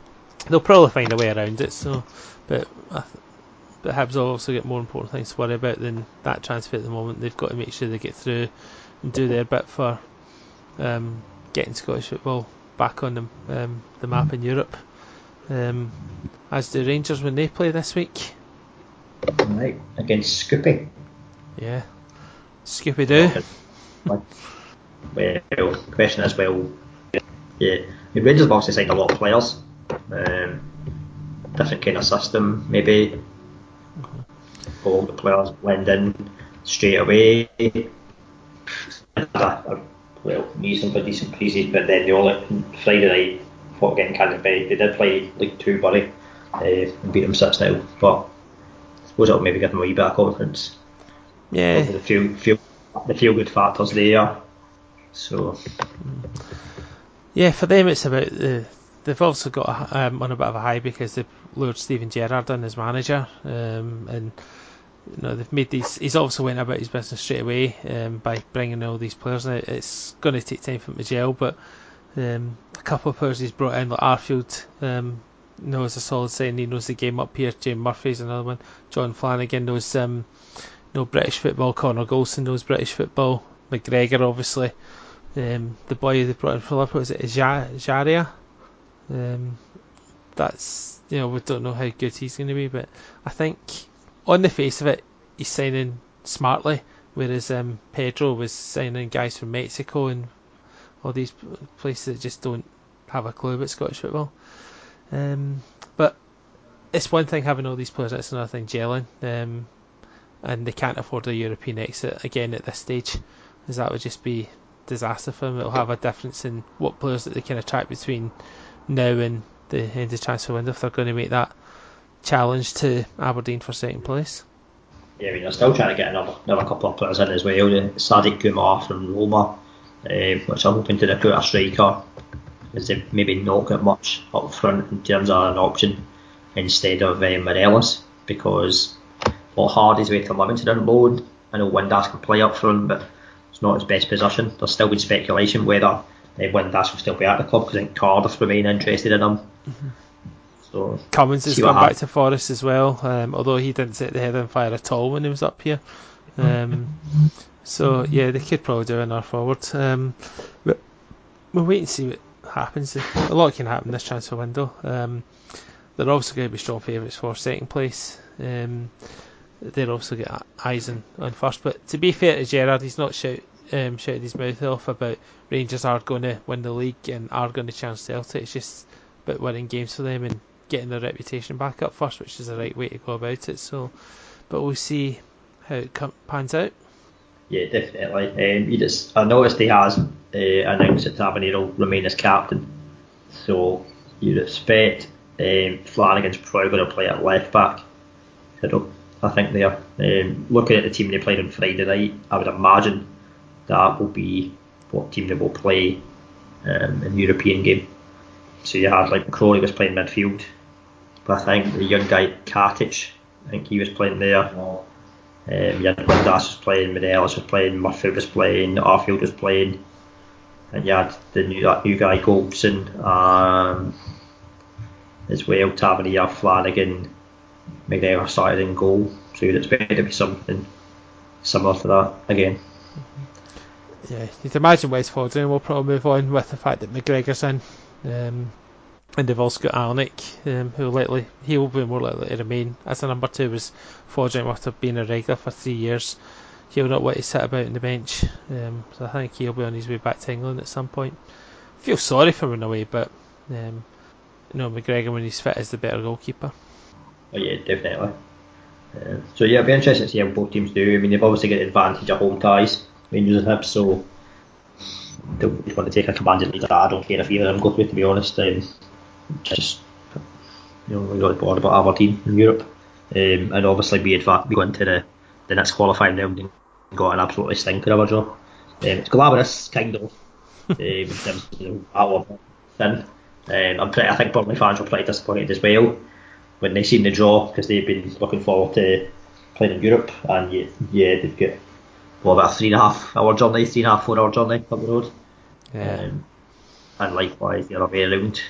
they'll probably find a way around it. So, but but Hibs will also get more important things to worry about than that transfer at the moment. They've got to make sure they get through and do their bit for um, getting Scottish football back on the um, the map in Europe. Um, as do Rangers when they play this week. Right against Shkupi. Yeah. Scooby Doo. Well, question as well. Yeah, the Rangers have obviously signed a lot of players. Um, different kind of system, maybe. All the players blend in straight away. Well, using for decent pre but then the only Friday night fought against Canterbury. They did play League Two Bury uh, and beat them six 0 but I suppose it'll maybe give them a wee bit of confidence. Yeah. The feel, feel, the feel good factors there. So. Yeah, for them it's about the. They've also got um, on a bit of a high because they've lured Steven Gerrard in as manager, um, and you know they've made these. He's obviously went about his business straight away um, by bringing all these players. In. It's going to take time for him to gel, but um, a couple of players he's brought in, like Arfield, um, knows a solid sign. He knows the game up here. Jamie Murphy's another one. Jon Flanagan knows um, know British football. Connor Goldson knows British football. McGregor, obviously. Um, the boy they brought in for Liverpool is it Ejaria? Um, that's you know we don't know how good he's going to be, but I think on the face of it, he's signing smartly, whereas um, Pedro was signing guys from Mexico and all these places that just don't have a clue about Scottish football. Um, but it's one thing having all these players; it's another thing gelling. Um, and they can't afford a European exit again at this stage, as that would just be disaster for them. It'll have a difference in what players that they can attract between now and the end of transfer window if they're going to make that challenge to Aberdeen for second place. Yeah, I mean, they're still trying to get another, another couple of players in as well. Sadiq Umar from Roma, uh, which I'm hoping to recruit a striker, as they maybe not got much up front in terms of an option instead of uh, Morelos, because well, Hardy's way to Livingston on loan. I know Windass can play up front, but it's not his best position. There's still been speculation whether uh, Windass will still be at the club because I think Cardiff remain interested in him. Mm-hmm. So Cummings has gone back to Forest as well, um, although he didn't set the head on fire at all when he was up here. Um, so yeah, they could probably do another forward. Um, but we'll wait and see what happens. A lot can happen this transfer window. Um, they're also going to be strong favourites for second place. Um, they'll also get eyes on, on first. But to be fair to Gerrard, he's not shout, um, shouting his mouth off about Rangers are going to win the league and are going to challenge Celtic. It's just about winning games for them and getting their reputation back up first, which is the right way to go about it. So, but we'll see how it pans out. Yeah, definitely. Um, you just, I noticed he has uh, announced that Tavernier will remain as captain, so you'd expect um, Flanagan's probably going to play at left back. I don't. I think they are um, looking at the team they played on Friday night. I would imagine that will be what team they will play um, in the European game. So you had like Crowley was playing midfield, but I think the young guy Katic, I think he was playing there. Um, had Windass was playing, Morelos was playing, Murphy was playing, Arfield was playing, and you had the new that new guy Goldson um, as well. Tavernier, Flanagan, McGregor started in goal, so you'd expect to be something similar to that again. Yeah, you'd imagine West We'll probably move on with the fact that McGregor's in. Um, and they've also got Alnwick, um, who likely he will be more likely to remain as a number two. Wes Foderingham after being a regular for three years, he'll not want to sit about on the bench. Um, so I think he'll be on his way back to England at some point. Feel sorry for him in a way, but um, you know McGregor when he's fit is the better goalkeeper. Oh yeah, definitely. Uh, so yeah, it'll be interesting to see how both teams do. I mean, they've obviously got the advantage of home ties, Rangers and Hibs, so they want to take a commanding lead. I don't care if either of them go through, to be honest. Just you know, we got bored about Aberdeen in Europe, um, and obviously we had we went to the the next qualifying round and got an absolutely stinker of a draw. Um, it's glamorous, kind of, um, in terms of the battle of Um, I'm pretty, I think Burnley fans were pretty disappointed as well when they seen the draw because they've been looking forward to playing in Europe, and yeah, yeah they've got well, about a three and a half hour journey, three and a half, four hour journey up the road. Yeah. Um, and likewise the other way around.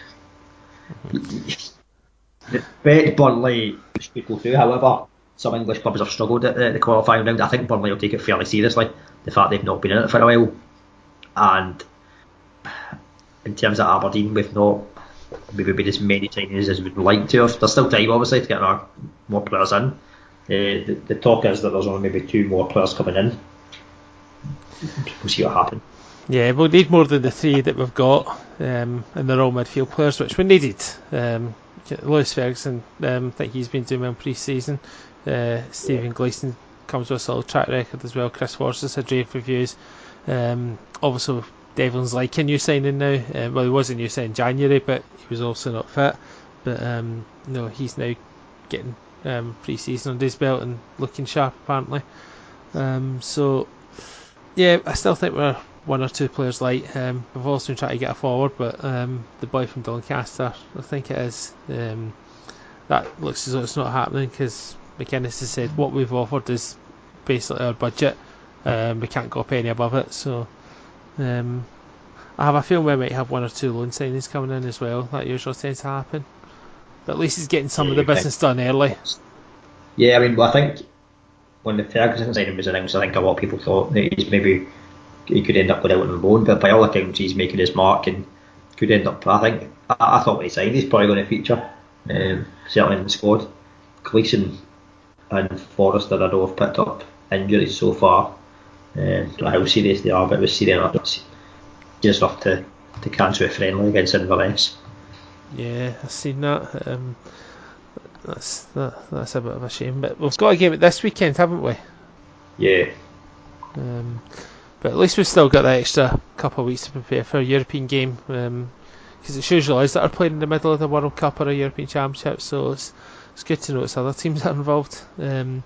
Bet Burnley should go through, however, some English clubs have struggled at the, the qualifying round. I think Burnley will take it fairly seriously, the fact they've not been in it for a while. And in terms of Aberdeen, we've not maybe been as many times as we'd like to. There's still time, obviously, to get our, more players in. Uh, the, the talk is that there's only maybe two more players coming in. We'll see what happens. Yeah, we'll need more than the three that we've got, um, and they're all midfield players, which we needed. Um, Lewis Ferguson, um, I think he's been doing well pre-season. Uh, Stephen Gleeson comes with a solid track record as well. Chris Forrester had rave reviews. Um, also, Devlin's like a new signing now. Um, well, he was a new signing in January, but he was also not fit. But um, no, he's now getting um, pre-season under his belt and looking sharp apparently. Um, so yeah, I still think we're one or two players light. Um, we've also been trying to get a forward, but um, the boy from Doncaster, I think it is, um, that looks as though it's not happening because McInnes has said what we've offered is basically our budget. Um, we can't go a any above it, so um, I have a feeling we might have one or two loan signings coming in as well. That usually tends to happen. But at least he's getting some yeah, of the business done early. Yeah, I mean, well, I think when the Ferguson signing was announced, I think a lot of people thought that he's maybe he could end up going out on loan, but by all accounts, he's making his mark and could end up. I think I, I thought when he signed, he's probably going to feature, um, certainly in the squad. Gleeson and Forrester, I know have picked up injuries so far. Um, how serious they are, but it was serious enough, just enough to, to cancel a friendly against Inverness. Yeah, I've seen that. Um, that's that, that's a bit of a shame, but we've got a game this weekend, haven't we? Yeah. Um, but at least we've still got that extra couple of weeks to prepare for a European game. because um, it's usually us that are playing in the middle of the World Cup or a European Championship, so it's it's good to know it's other teams that are involved. Um,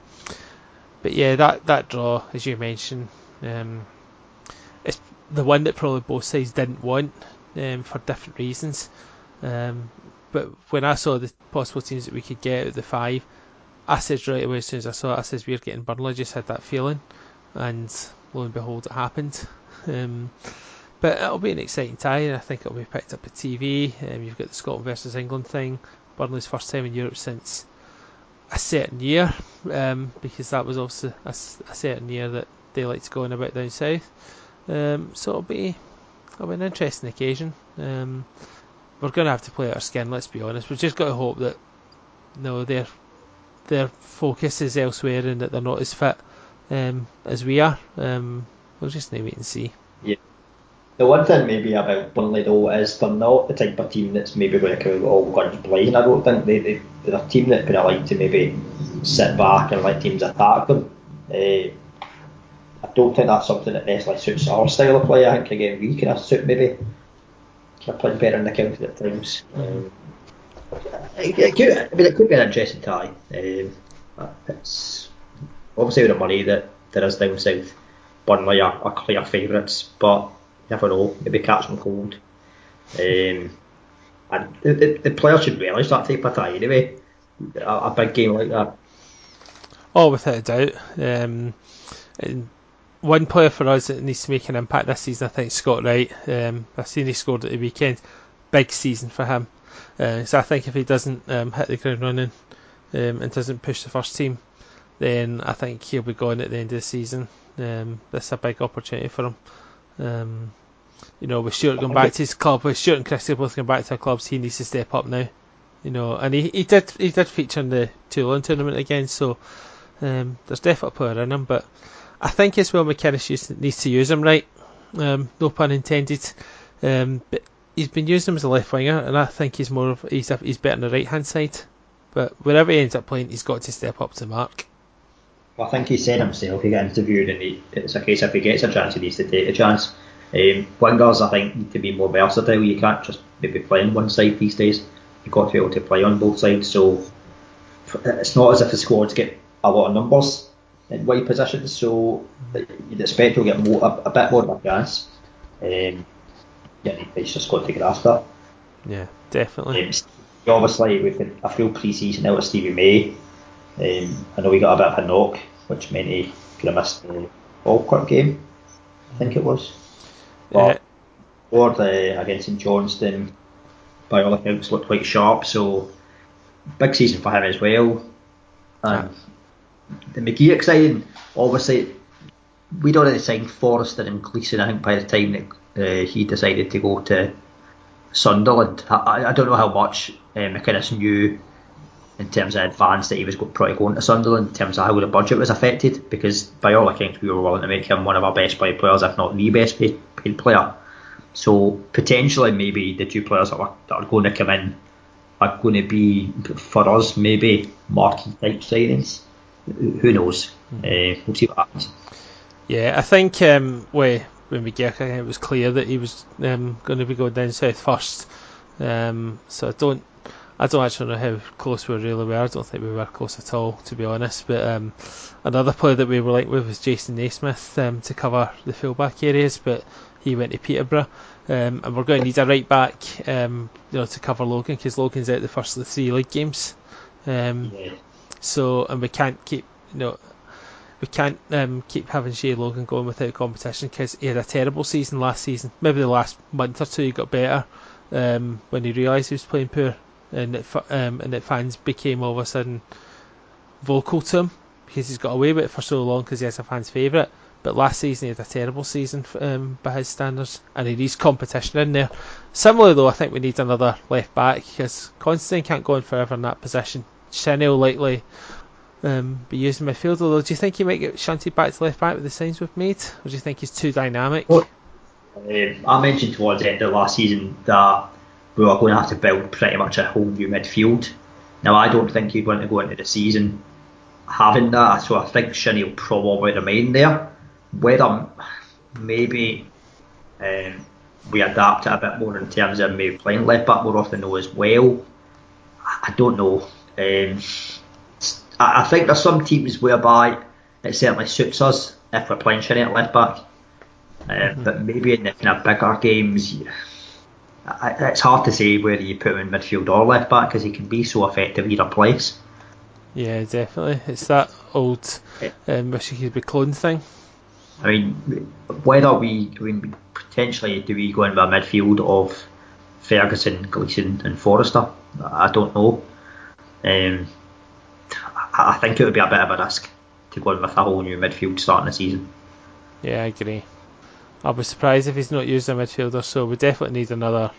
but yeah, that that draw, as you mentioned, um, it's the one that probably both sides didn't want um, for different reasons. Um, but when I saw the possible teams that we could get out of the five, I said right away as soon as I saw it, I said we're getting Burnley. I just had that feeling, and lo and behold, it happened. Um, but it'll be an exciting tie, I think it'll be picked up at TV. Um, you've got the Scotland versus England thing, Burnley's first time in Europe since a certain year, um, because that was also a, a, certain year that they like to go in a bit down south. Um, so it'll be it'll be an interesting occasion. Um, we're going to have to play our skin. Let's be honest. We've just got to hope that no, their their focus is elsewhere and that they're not as fit um, as we are. Um, we'll just need to wait and see. Yeah. The one thing maybe about Burnley though is they're not the type of team that's maybe going to come out all guns blazing. I don't think they, they they're a team that kind of like to maybe sit back and let teams attack them. Uh, I don't think that's something that necessarily suits our style of play. I think again we kind of suit maybe kind of playing better in the county at times. Um, it, it, could, I mean, it could be an interesting tie. Um, it's obviously with the money that there is down south. Burnley are, are clear favourites, but never know. Maybe catch them cold. Um, and the, the, the players should relish that type of tie anyway. A, a big game like that. Oh, without a doubt. Um, one player for us that needs to make an impact this season, I think, Scott Wright. Um, I've seen he scored at the weekend. Big season for him. Uh, so I think if he doesn't um, hit the ground running um, and doesn't push the first team, then I think he'll be gone at the end of the season. Um, that's a big opportunity for him. Um, you know, with Stewart going back to his club, with Stewart and Christie both going back to their clubs, he needs to step up now. You know, and he, he did he did feature in the Toulon tournament again, so um, there's definitely a in him. But I think as well McInnes needs to use him right. Um, no pun intended. Um, but he's been using him as a left winger, and I think he's more of he's he's better on the right hand side. But wherever he ends up playing, he's got to step up to mark. Well, I think he said himself he got interviewed, and he, it's a case if he gets a chance, he needs to take a chance. Um, wingers, I think, need to be more versatile. You can't just maybe play on one side these days. You've got to be able to play on both sides. So it's not as if the squads get a lot of numbers in wide positions, so you'd expect he'll get more, a, a bit more of a chance. Um, yeah, he's just got to grasp that. Yeah, definitely. Um, obviously, we've had a full pre-season out of Stevie May. Um, I know he got a bit of a knock, which meant he could have missed the Falkirk game. I think it was. But yeah. uh, against St Johnstone, by all accounts, looked quite sharp. So big season for him as well. And the McGeouch exciting, obviously, we'd already signed Forrester and Gleeson. I think by the time that uh, he decided to go to Sunderland. I, I don't know how much uh, McInnes knew in terms of advance that he was probably going to Sunderland in terms of how the budget was affected because by all accounts we were willing to make him one of our best paid players if not the best paid, player so potentially maybe the two players that are, that are going to come in are going to be for us maybe marquee type signings who knows mm-hmm. uh, we'll see what happens yeah I think um, we when we get it was clear that he was um, going to be going down south first. Um, so I don't, I don't actually know how close we really were. I don't think we were close at all, to be honest. But um, another player that we were linked with was Jason Naismith um, to cover the fullback areas, but he went to Peterborough. Um, and we're going to need a right back, um, you know, to cover Logan because Logan's out the first of the three league games. Um, yeah. So and we can't keep, you know, we can't um, keep having Shay Logan going without competition because he had a terrible season last season. Maybe the last month or two he got better um, when he realised he was playing poor, and that um, and fans became all of a sudden vocal to him because he's got away with it for so long because he has a fan's favourite. But last season he had a terrible season um, by his standards, and he needs competition in there. Similarly, though, I think we need another left back because Considine can't go on forever in that position. Shinnie likely um, be used in midfield. Although, do you think he might get shunted back to left back with the signs we've made, or do you think he's too dynamic? Well, um, I mentioned towards the end of last season that we were going to have to build pretty much a whole new midfield. Now, I don't think you'd want to go into the season having that, so I think Shinnie will probably remain there. Whether maybe um, we adapt it a bit more in terms of maybe playing left back more often though as well. I don't know. Um, I, I think there's some teams whereby it certainly suits us if we're playing Shinnie at left back. Uh, mm-hmm. But maybe in the kind of bigger games, it's hard to say whether you put him in midfield or left back because he can be so effective either place. Yeah, definitely. It's that old um, wish he could be clone thing. I mean, whether we, I mean, potentially do we go into a midfield of Ferguson, Gleeson, and Forrester? I don't know. Um, I think it would be a bit of a risk to go in with a whole new midfield starting the season. Yeah, I agree. I'll be surprised if he's not used a midfielder. So we definitely need another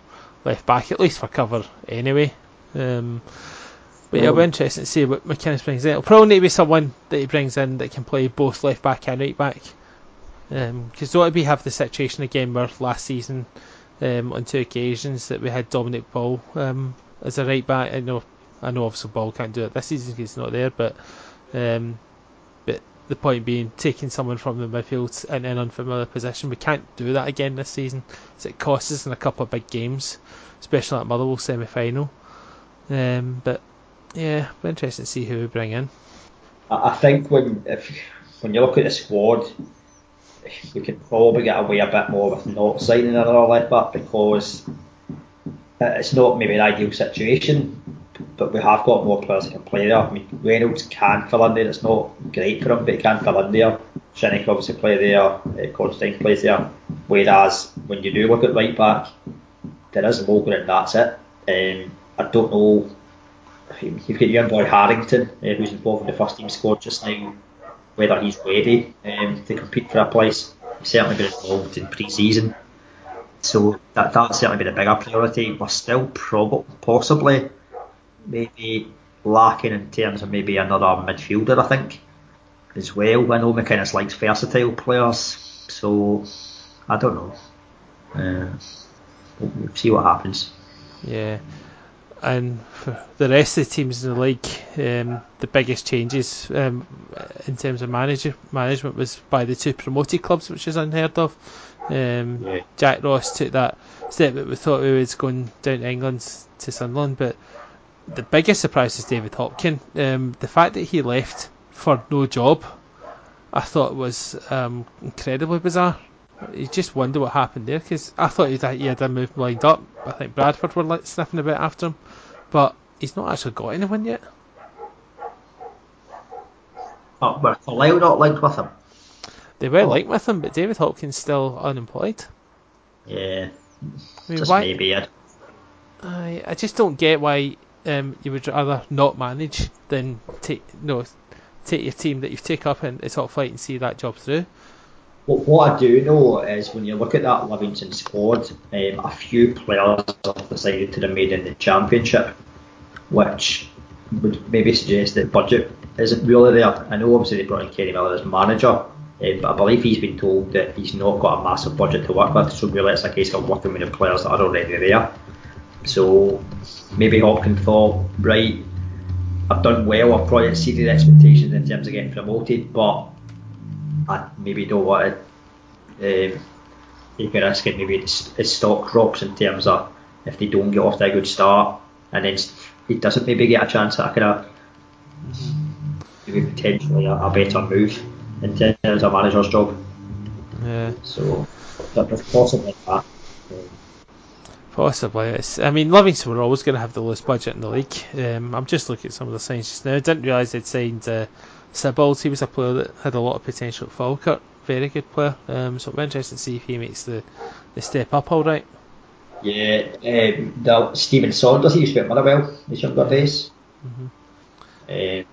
left back at least for cover anyway. Um, but it'll be interesting to see what McInnes brings in. It'll probably need to be someone that he brings in that can play both left back and right back. Because um, don't we have the situation again where last season um, on two occasions that we had Dominic Ball um, as a right back. I know, I know, obviously Ball can't do it this season because he's not there, but um, but the point being, taking someone from the midfield in an unfamiliar position, we can't do that again this season. So it costs us in a couple of big games, especially at Motherwell semi-final. Um, but yeah, be interesting to see who we bring in. I think when if when you look at the squad, we could probably get away a bit more with not signing another left back because it's not maybe an ideal situation, but we have got more players that can play there. I mean, Reynolds can fill in there. It's not great for him, but he can fill in there. Shinnick obviously play there. Uh, Considine plays there. Whereas when you do look at right back, there is Logan and that's it. Um, I don't know you've got young boy Harrington, uh, who's involved in the first team squad just now, whether he's ready um, to compete for a place. He's certainly been involved in pre-season, so that that's certainly been a bigger priority. We're still probably possibly maybe lacking in terms of maybe another midfielder, I think, as well. I know McInnes likes versatile players, so I don't know. Uh, we'll see what happens. Yeah and for the rest of the teams in the league, um, the biggest changes um, in terms of manager management was by the two promoted clubs, which is unheard of. Um, yeah. Jack Ross took that step that we thought we was going down to England to Sunderland, but the biggest surprise is David Hopkin. Um, the fact that he left for no job, I thought was um, incredibly bizarre. You just wonder what happened there because I thought he had a move lined up. I think Bradford were like sniffing a bit after him but he's not actually got anyone yet. Oh, were Carlisle not linked with him? They were oh. linked with him, but David Hopkins still unemployed. Yeah, I mean, just why, maybe it. I I just don't get why um, you would rather not manage than take no take your team that you've taken up in the top flight and see that job through. What, what I do know is when you look at that Livingston squad, um, a few players have decided to remain in the championship, which would maybe suggest that budget isn't really there. I know obviously they brought in Kenny Miller as manager, um, but I believe he's been told that he's not got a massive budget to work with, so really it's a case of working with the players that are already there. So maybe Hopkins thought, right, I've done well, I've probably exceeded expectations in terms of getting promoted, but I maybe don't want to um, take a risk and maybe his stock drops in terms of if they don't get off to a good start and then he doesn't maybe get a chance at a kind of maybe potentially a, a better move in terms of a manager's job. Yeah. So there's possibly that. Possibly. It's, I mean, Livingston were always going to have the lowest budget in the league. Um, I'm just looking at some of the signs just now. I didn't realise they'd signed uh, Sibbald, he was a player that had a lot of potential at Falkirk. Very good player. Um, so it'll be interesting to see if he makes the, the step up all right. Yeah, um, the, Stephen Saunders, he used to be at Motherwell his younger days. Mm-hmm. Um,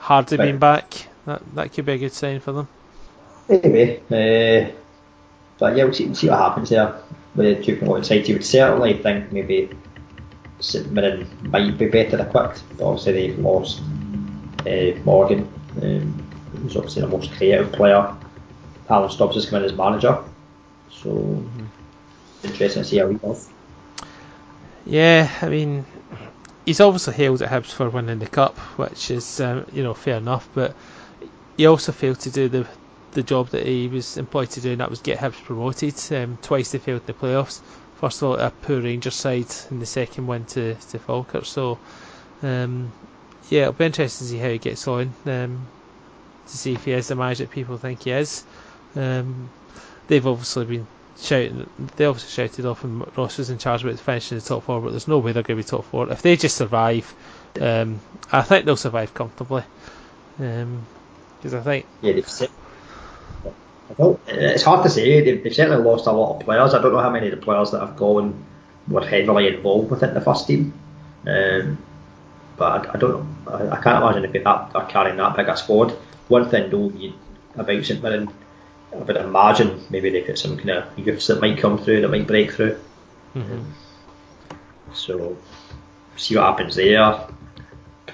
Hardy being back, that that could be a good sign for them. Maybe. Uh, but yeah, we'll see, we'll see what happens there with the two promoted sides. You would certainly think maybe St Mirren might be better equipped, but obviously they've lost uh, Morgan, um, who's obviously the most creative player. Alan Stubbs has come in as manager, so mm-hmm. interesting to see how he does. Yeah, I mean, he's obviously hailed at Hibs for winning the cup, which is um, you know fair enough, but he also failed to do the the job that he was employed to do, and that was get Hibs promoted. Um, twice they failed in the playoffs. First of all, a poor Rangers side, and the second one to to Falkirk. So um, yeah, it'll be interesting to see how he gets on. Um, to see if he is the manager that people think he is. Um, they've obviously been shouting. They obviously shouted off, and Ross was in charge about finishing the top four. But there's no way they're going to be top four if they just survive. Um, I think they'll survive comfortably. Because um, I think yeah, they've it's hard to say. They've, they've, certainly lost a lot of players. I don't know how many of the players that have gone were heavily involved within the first team. Um, but I, I don't know. I, I, can't imagine if they are carrying that big a squad. One thing though you, about St Mirren I would imagine maybe they put some kind of youths that might come through, that might break through. Mm-hmm. So see what happens there.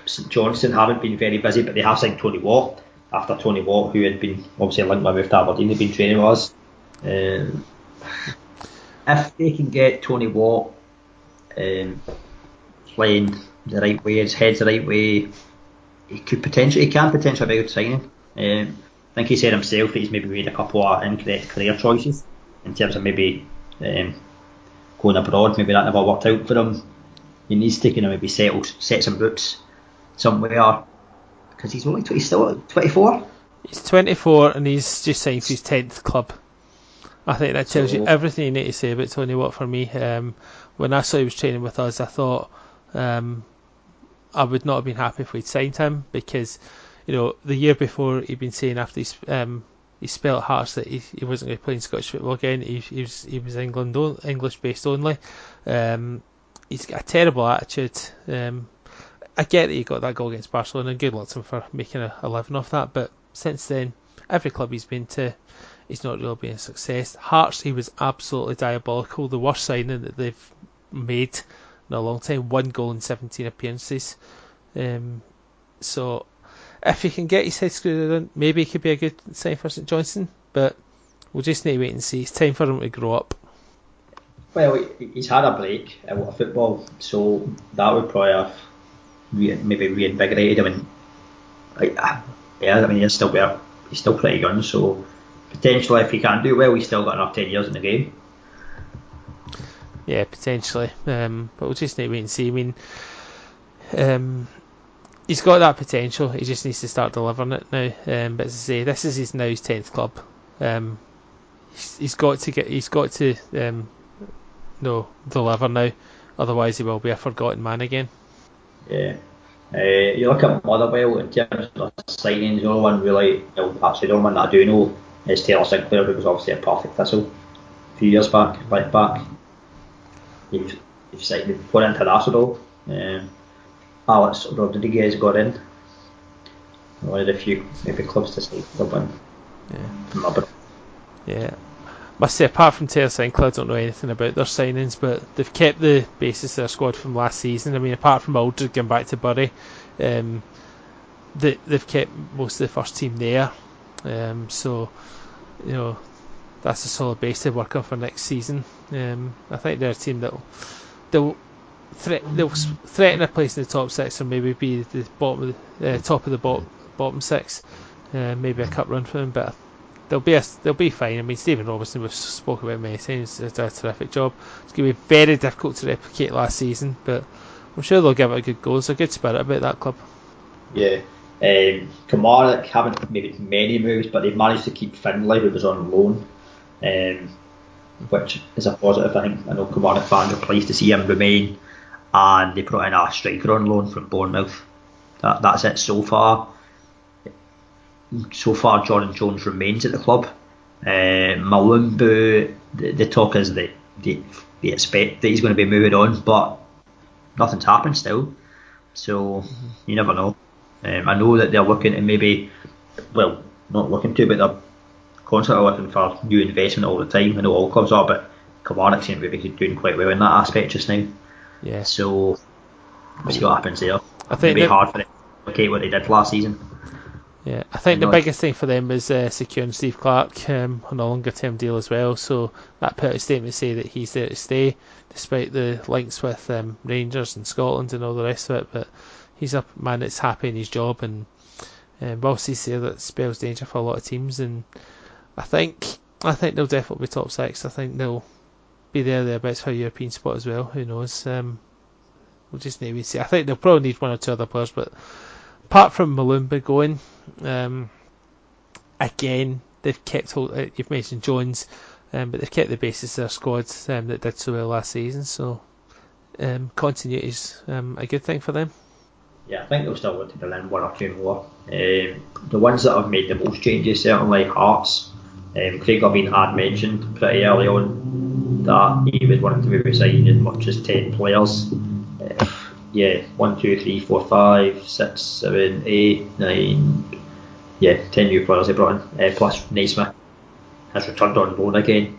St Johnstone haven't been very busy, but they have signed Tony Watt after Tony Watt, who had been obviously linked with to Aberdeen, they've been training with us. Um, if they can get Tony Watt um, playing the right way, his head's the right way, he could potentially, he can potentially be a good signing. Um, I think he said himself that he's maybe made a couple of incorrect career choices in terms of maybe um, going abroad. Maybe that never worked out for him. He needs to kind of maybe settle, set some boots somewhere because he's only 20, he's still 24. He's 24 and he's just signed for his 10th club. I think that tells so, you everything you need to say about Tony Watt for me. Um, when I saw he was training with us, I thought um, I would not have been happy if we'd signed him because, you know, the year before he'd been saying after he's um, he spelled Hearts that he, he wasn't going to play in Scottish football again. He, he was he was England English based only. Um, he's got a terrible attitude. Um, I get that he got that goal against Barcelona, and good luck to him for making a, a living off that. But since then, every club he's been to, he's not really been a success. Hearts, he was absolutely diabolical. The worst signing that they've made in a long time. One goal in 17 appearances. Um, so if he can get his head screwed on, maybe he could be a good sign for St Johnstone. But we'll just need to wait and see. It's time for him to grow up. Well, he's had a break in football, so that would probably have re- maybe reinvigorated him. And like, yeah, I mean he's still there. He's still pretty young, so potentially if he can do well, he's still got enough ten years in the game. Yeah, potentially. Um, but we'll just need to wait and see. I mean, um, he's got that potential. He just needs to start delivering it now. Um, but as I say, this is his now his tenth club. Um, he's, he's got to get. He's got to um, no deliver now. Otherwise, he will be a forgotten man again. Yeah. Uh, you look at Motherwell in terms of signings, the only one really, well, actually the only one that I do know is Taylor Sinclair, who was obviously a Partick Thistle a few years back, right back. You've, you've signed put international. Um, Alex Rodriguez got in. One of the few maybe clubs to sign club in. Yeah. Yeah must say, apart from Taylor Sinclair, I don't know anything about their signings, but they've kept the basis of their squad from last season. I mean, apart from Aldred going back to Bury, um, they, they've kept most of the first team there. Um, so, you know, that's a solid base to work on for next season. Um, I think they're a team that'll they'll they'll threaten a place in the top six or maybe be the bottom of the, uh, top of the bottom bottom six. Uh, maybe a cup run for them, but they'll be a, they'll be fine. I mean, Stephen Robinson we've spoken about many times. Has done a terrific job. It's going to be very difficult to replicate last season, but I'm sure they'll give it a good go. There's a good spirit about that club. Yeah. Um, Kilmarnock haven't made many moves, but they've managed to keep Findlay, who was on loan, um, which is a positive. I think I know Kilmarnock fans are pleased to see him remain, and they brought in a striker on loan from Bournemouth. That, that's it so far so far Jordan Jones remains at the club. Uh, Mulumbu, the, the talk is that they, they expect that he's going to be moving on, but nothing's happened still. So you never know. Um, I know that they're looking to maybe, well, not looking to, but they're constantly looking for new investment all the time. I know all clubs are, but Kilmarnock seem to be doing quite well in that aspect just now. Yeah. So we'll see what happens there. I think it'll be hard for them to replicate what they did last season. Yeah, I think the biggest thing for them was uh, securing Steve Clarke um, on a longer term deal as well. So that put a statement to say that he's there to stay, despite the links with um, Rangers and Scotland and all the rest of it. But he's a man that's happy in his job, and um, whilst he's there, that spells danger for a lot of teams. And I think I think they'll definitely be top six. I think they'll be there thereabouts for a European spot as well. Who knows? Um, we'll just need to see. I think they'll probably need one or two other players, but apart from Mulumbu going, um, again, they've kept hold. Uh, you've mentioned Jones, um, but they've kept the basis of their squad um, that did so well last season. So um, continuity is um, a good thing for them. Yeah, I think they'll still want to bring in one or two more. Um, the ones that have made the most changes certainly Hearts. Um, Craig Levein had mentioned pretty early on that he would want to be resigning as much as ten players. Yeah, one, two, three, four, five, six, seven, eight, nine. Yeah, ten new players they brought in, uh, plus Naismith. has returned on loan again.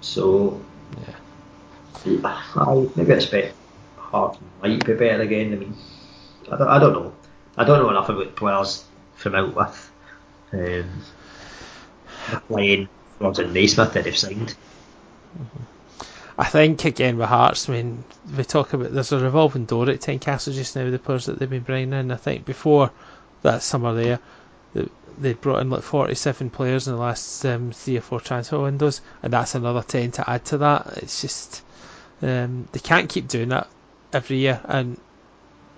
So, yeah, I maybe expect Hart might be better again. I mean, I don't, I don't know. I don't know enough about players from out with um, playing and Naismith that they've signed. I think again with Hearts, I mean, we talk about there's a revolving door at Tynecastle just now with the players that they've been bringing in. I think before that summer there, they brought in like 47 players in the last um, three or four transfer windows, and that's another 10 to add to that. It's just um, they can't keep doing that every year, and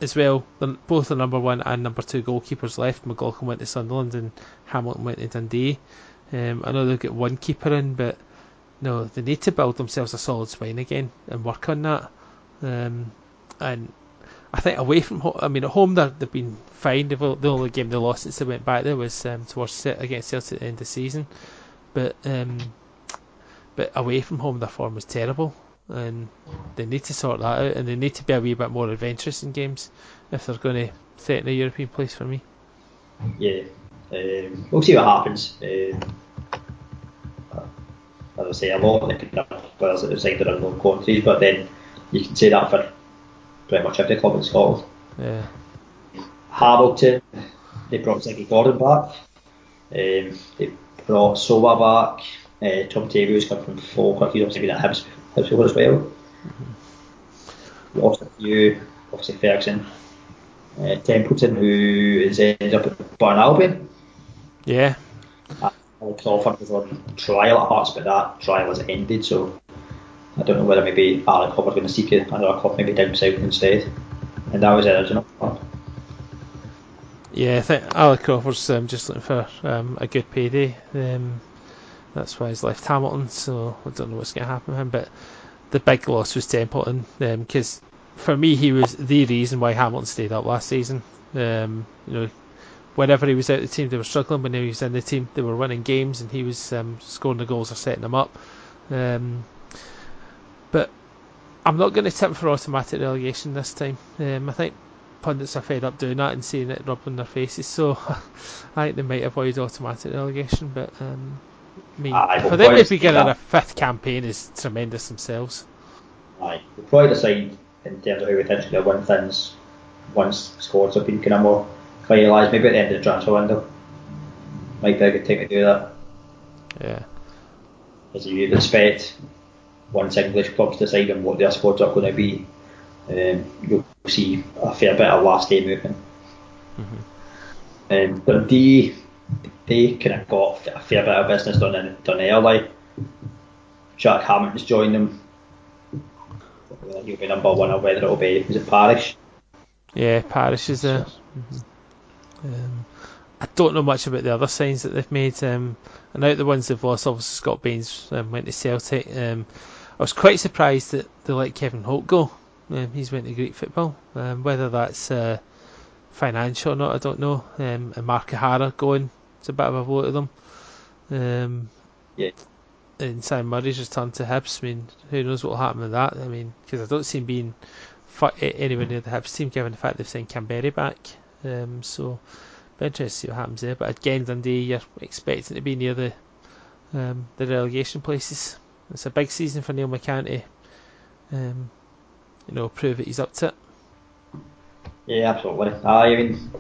as well, both the number one and number two goalkeepers left. McLaughlin went to Sunderland, and Hamilton went to Dundee. Um, I know they've got one keeper in, but no, they need to build themselves a solid spine again and work on that. Um, and I think away from home, I mean at home they've been fine. They've, the only game they lost since they went back there was um, towards against Celtic at the end of the season. But um, but away from home their form was terrible, and they need to sort that out. And they need to be a wee bit more adventurous in games if they're going to threaten a European place for me. Yeah, um, we'll see what happens. Um, as I say, a lot of the players that have signed are unknown quantities, but then you can say that for pretty much every club in Scotland. Yeah. Hamilton, they brought Ziggy Gordon back. Um, they brought Soba back. Uh, Tom Taiwo's come from Falkirk. He's obviously been at Hibs, Hibs as well. Mm-hmm. Also, you, obviously Ferguson. Uh, Templeton, who is ended up at Burton Albion. Yeah. Uh, Crawford was on trial at Hearts, but that trial has ended, so I don't know whether maybe Ali Crawford's going to seek another club, maybe down south instead. And that was the original. Yeah, I think Ali Crawford's um, just looking for um, a good payday. Um, that's why he's left Hamilton, so I don't know what's going to happen with him. But the big loss was Templeton, because um, for me, he was the reason why Hamilton stayed up last season. Um, you know, whenever he was out of the team, they were struggling. When he was in the team, they were winning games, and he was um, scoring the goals or setting them up. Um, but I'm not going to tip for automatic relegation this time. Um, I think pundits are fed up doing that and seeing it rub on their faces, so I think they might avoid automatic relegation. But um, I mean, Aye, for them to be getting a fifth campaign is tremendous themselves. Aye, we'll probably decide in terms of how we tend to win things once scores have been kind of more finalised, maybe at the end of the transfer window. Might be a good time to do that. Yeah. As you'd expect, once English clubs decide on what their squads are going to be, um, you'll see a fair bit of last day movement. Mm-hmm. Um, Dundee, they kind of got a fair bit of business done in done early. Jack Hamilton's joined them. He'll be number one or whether it'll be is it Parish? Yeah, Parish is there. Mm-hmm. Um, I don't know much about the other signs that they've made. Um, and out the ones they've lost, obviously Scott Baines um, went to Celtic. Um, I was quite surprised that they let Kevin Holt go. Um, he's went to Greek football. Um, whether that's uh, financial or not, I don't know. Um, and Mark O'Hara going, it's a bit of a blow to them. Um, yeah. And Sam Murray's returned to Hibs. I mean, who knows what will happen with that? I mean, because I don't see him being anywhere near the Hibs team, given the fact they've signed Kamberi back. Um, so, be interested to see what happens there. But again, Dundee, you're expecting to be near the um, the relegation places it's a big season for Neil McCann to, um, you know, prove that he's up to it. Yeah, absolutely. I mean,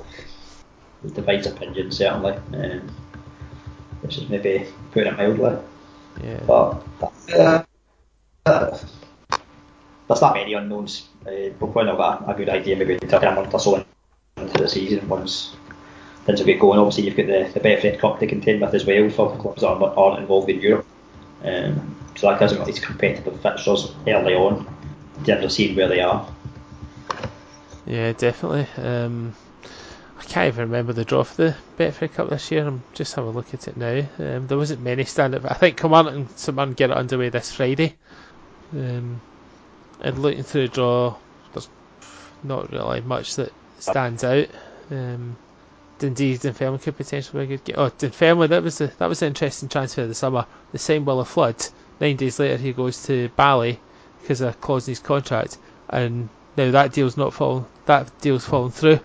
it divides opinion certainly, um, which is maybe putting it mildly. Yeah. But uh, uh, there's not many unknowns. Uh, we'll probably not got a, a good idea maybe to a month or so into the season once things will get going. Obviously, you've got the, the Betfred Cup to contend with as well for clubs that aren't, aren't involved in Europe. Um, so that them these competitive fixtures early on in terms of seeing where they are. Yeah, definitely. Um, I can't even remember the draw for the Betfred Cup this year. I'm just having a look at it now. Um, there wasn't many standard. I think Kilmarnock and Mirren get it underway this Friday. Um, and looking through the draw, there's not really much that stands out. Um, Dundee Dunfermline could potentially be a good game. Oh, Dunfermline, that was that was an interesting transfer of the summer. The same Willo Flood Nine days later, he goes to Bali because of a clause in his contract, and now that deal's not fallen. That deal's fallen through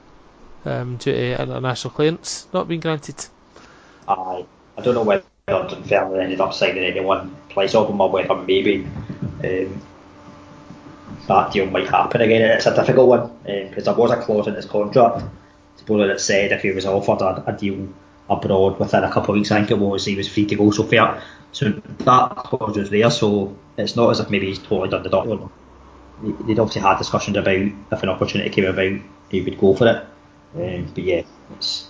um, due to international clearance not being granted. I I don't know whether Dunfermline ended up signing anyone place him or whether maybe um, that deal might happen again. It's a difficult one because um, there was a clause in his contract suppose that said if he was offered a, a deal abroad within a couple of weeks, I think it was, he was free to go. So fair. So that clause was there. So it's not as if maybe he's totally done the doctor. They'd obviously had discussions about if an opportunity came about, he would go for it. Um, but yeah, it's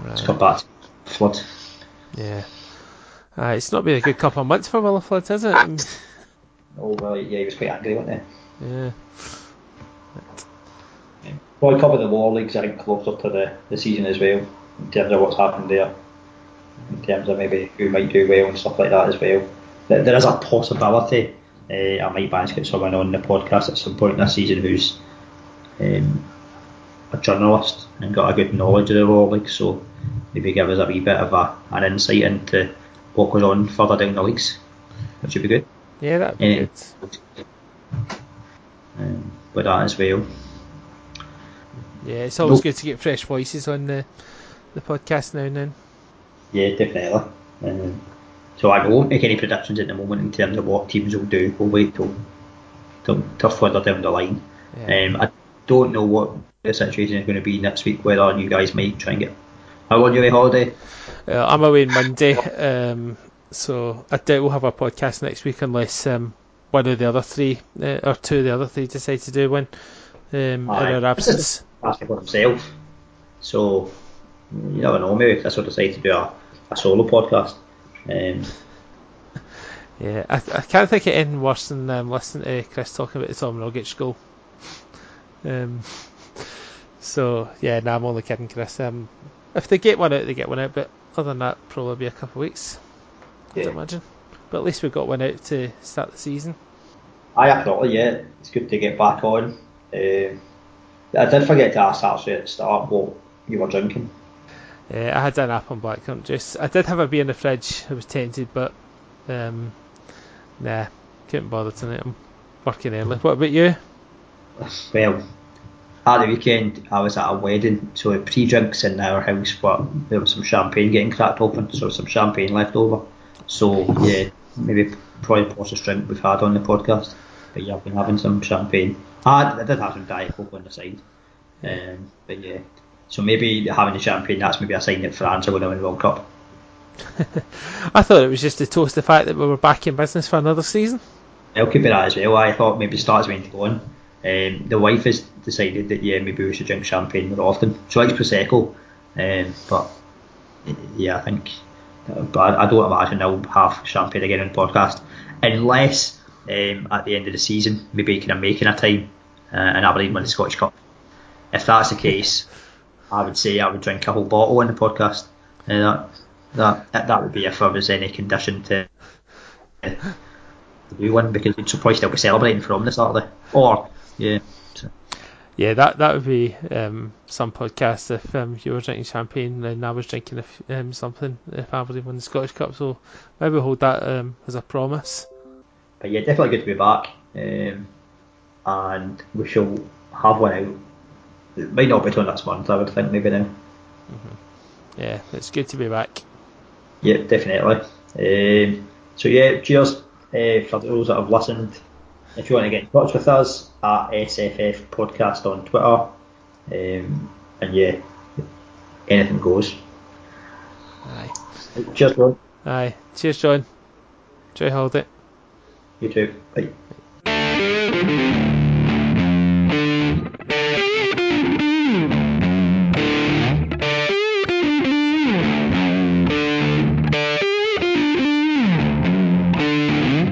right. it's come back to flood. Yeah. Uh, it's not been a good couple of months for Willo Flood, has it? Oh well, yeah, he was quite angry, wasn't he? Yeah. Probably cover the war leagues, I think, closer to the, the season as well, in terms of what's happened there, in terms of maybe who might do well and stuff like that as well. There, there is a possibility uh, I might manage to get someone on the podcast at some point in this season who's um, a journalist and got a good knowledge of the war league, so maybe give us a wee bit of a, an insight into what goes on further down the leagues, which would be good. Yeah, that'd be good. Um, with that as well. Yeah, it's always nope. good to get fresh voices on the the podcast now and then. Yeah, definitely. Um, so I won't make any predictions at the moment in terms of what teams will do. We'll wait till till, till further down the line. Yeah. Um, I don't know what the situation is going to be next week. Whether you guys might try and get. How long are you away holiday? Uh, I'm away Monday, um, so I doubt we'll have a podcast next week unless um, one of the other three uh, or two of the other three decide to do one um, in our absence asking for himself. So you never know. Maybe this will decide to do a, a solo podcast. Um, yeah, I, I can't think of anything worse than um, listening to Chris talking about the Tom Rogic goal. Um, so yeah, no, I'm only kidding, Chris. Um, if they get one out, they get one out. But other than that, probably be a couple of weeks. Yeah. I'd imagine. But at least we got one out to start the season. I absolutely yeah. It's good to get back on. Uh, I did forget to ask actually at the start what you were drinking. Yeah, I had an apple and blackcurrant juice. I did have a beer in the fridge. I was tempted, but um, nah, couldn't bother tonight. I'm working early. What about you? Well, at the weekend I was at a wedding, so pre-drinks in our house, but there was some champagne getting cracked open, so some champagne left over. So yeah, maybe probably the poshest drink we've had on the podcast. But yeah, I've been having some champagne. I, I did have some Diet Coke on the side. Um, but yeah, so maybe having the champagne, that's maybe a sign that France are going to win the World Cup. I thought it was just to toast the fact that we were back in business for another season. I'll keep it that as well. I thought maybe starts when going. Um, the wife has decided that yeah, maybe we should drink champagne more often. She likes prosecco, um, but yeah, I think. But I don't imagine they'll have champagne again on the podcast unless um, at the end of the season, maybe kind of making a time uh, and Aberdeen win the Scottish Cup. If that's the case, I would say I would drink a whole bottle in the podcast. Uh, that, that that would be if I was any condition to, to do one because you'd probably still be celebrating from the Saturday. Or yeah. Yeah, that that would be um, some podcast if um, you were drinking champagne and I was drinking if, um, something if I Aberdeen won the Scottish Cup. So maybe hold that um, as a promise. But yeah, definitely good to be back. Um, and we shall have one out. It might not be till next month, I would think, maybe now. Mm-hmm. Yeah, it's good to be back. Yeah, definitely. Um, so yeah, cheers uh, for those that have listened. If you want to get in touch with us at SFF Podcast on Twitter, um, and yeah, anything goes. Aye. Cheers, John. Aye. Cheers, John. Enjoy holiday. You too. Bye.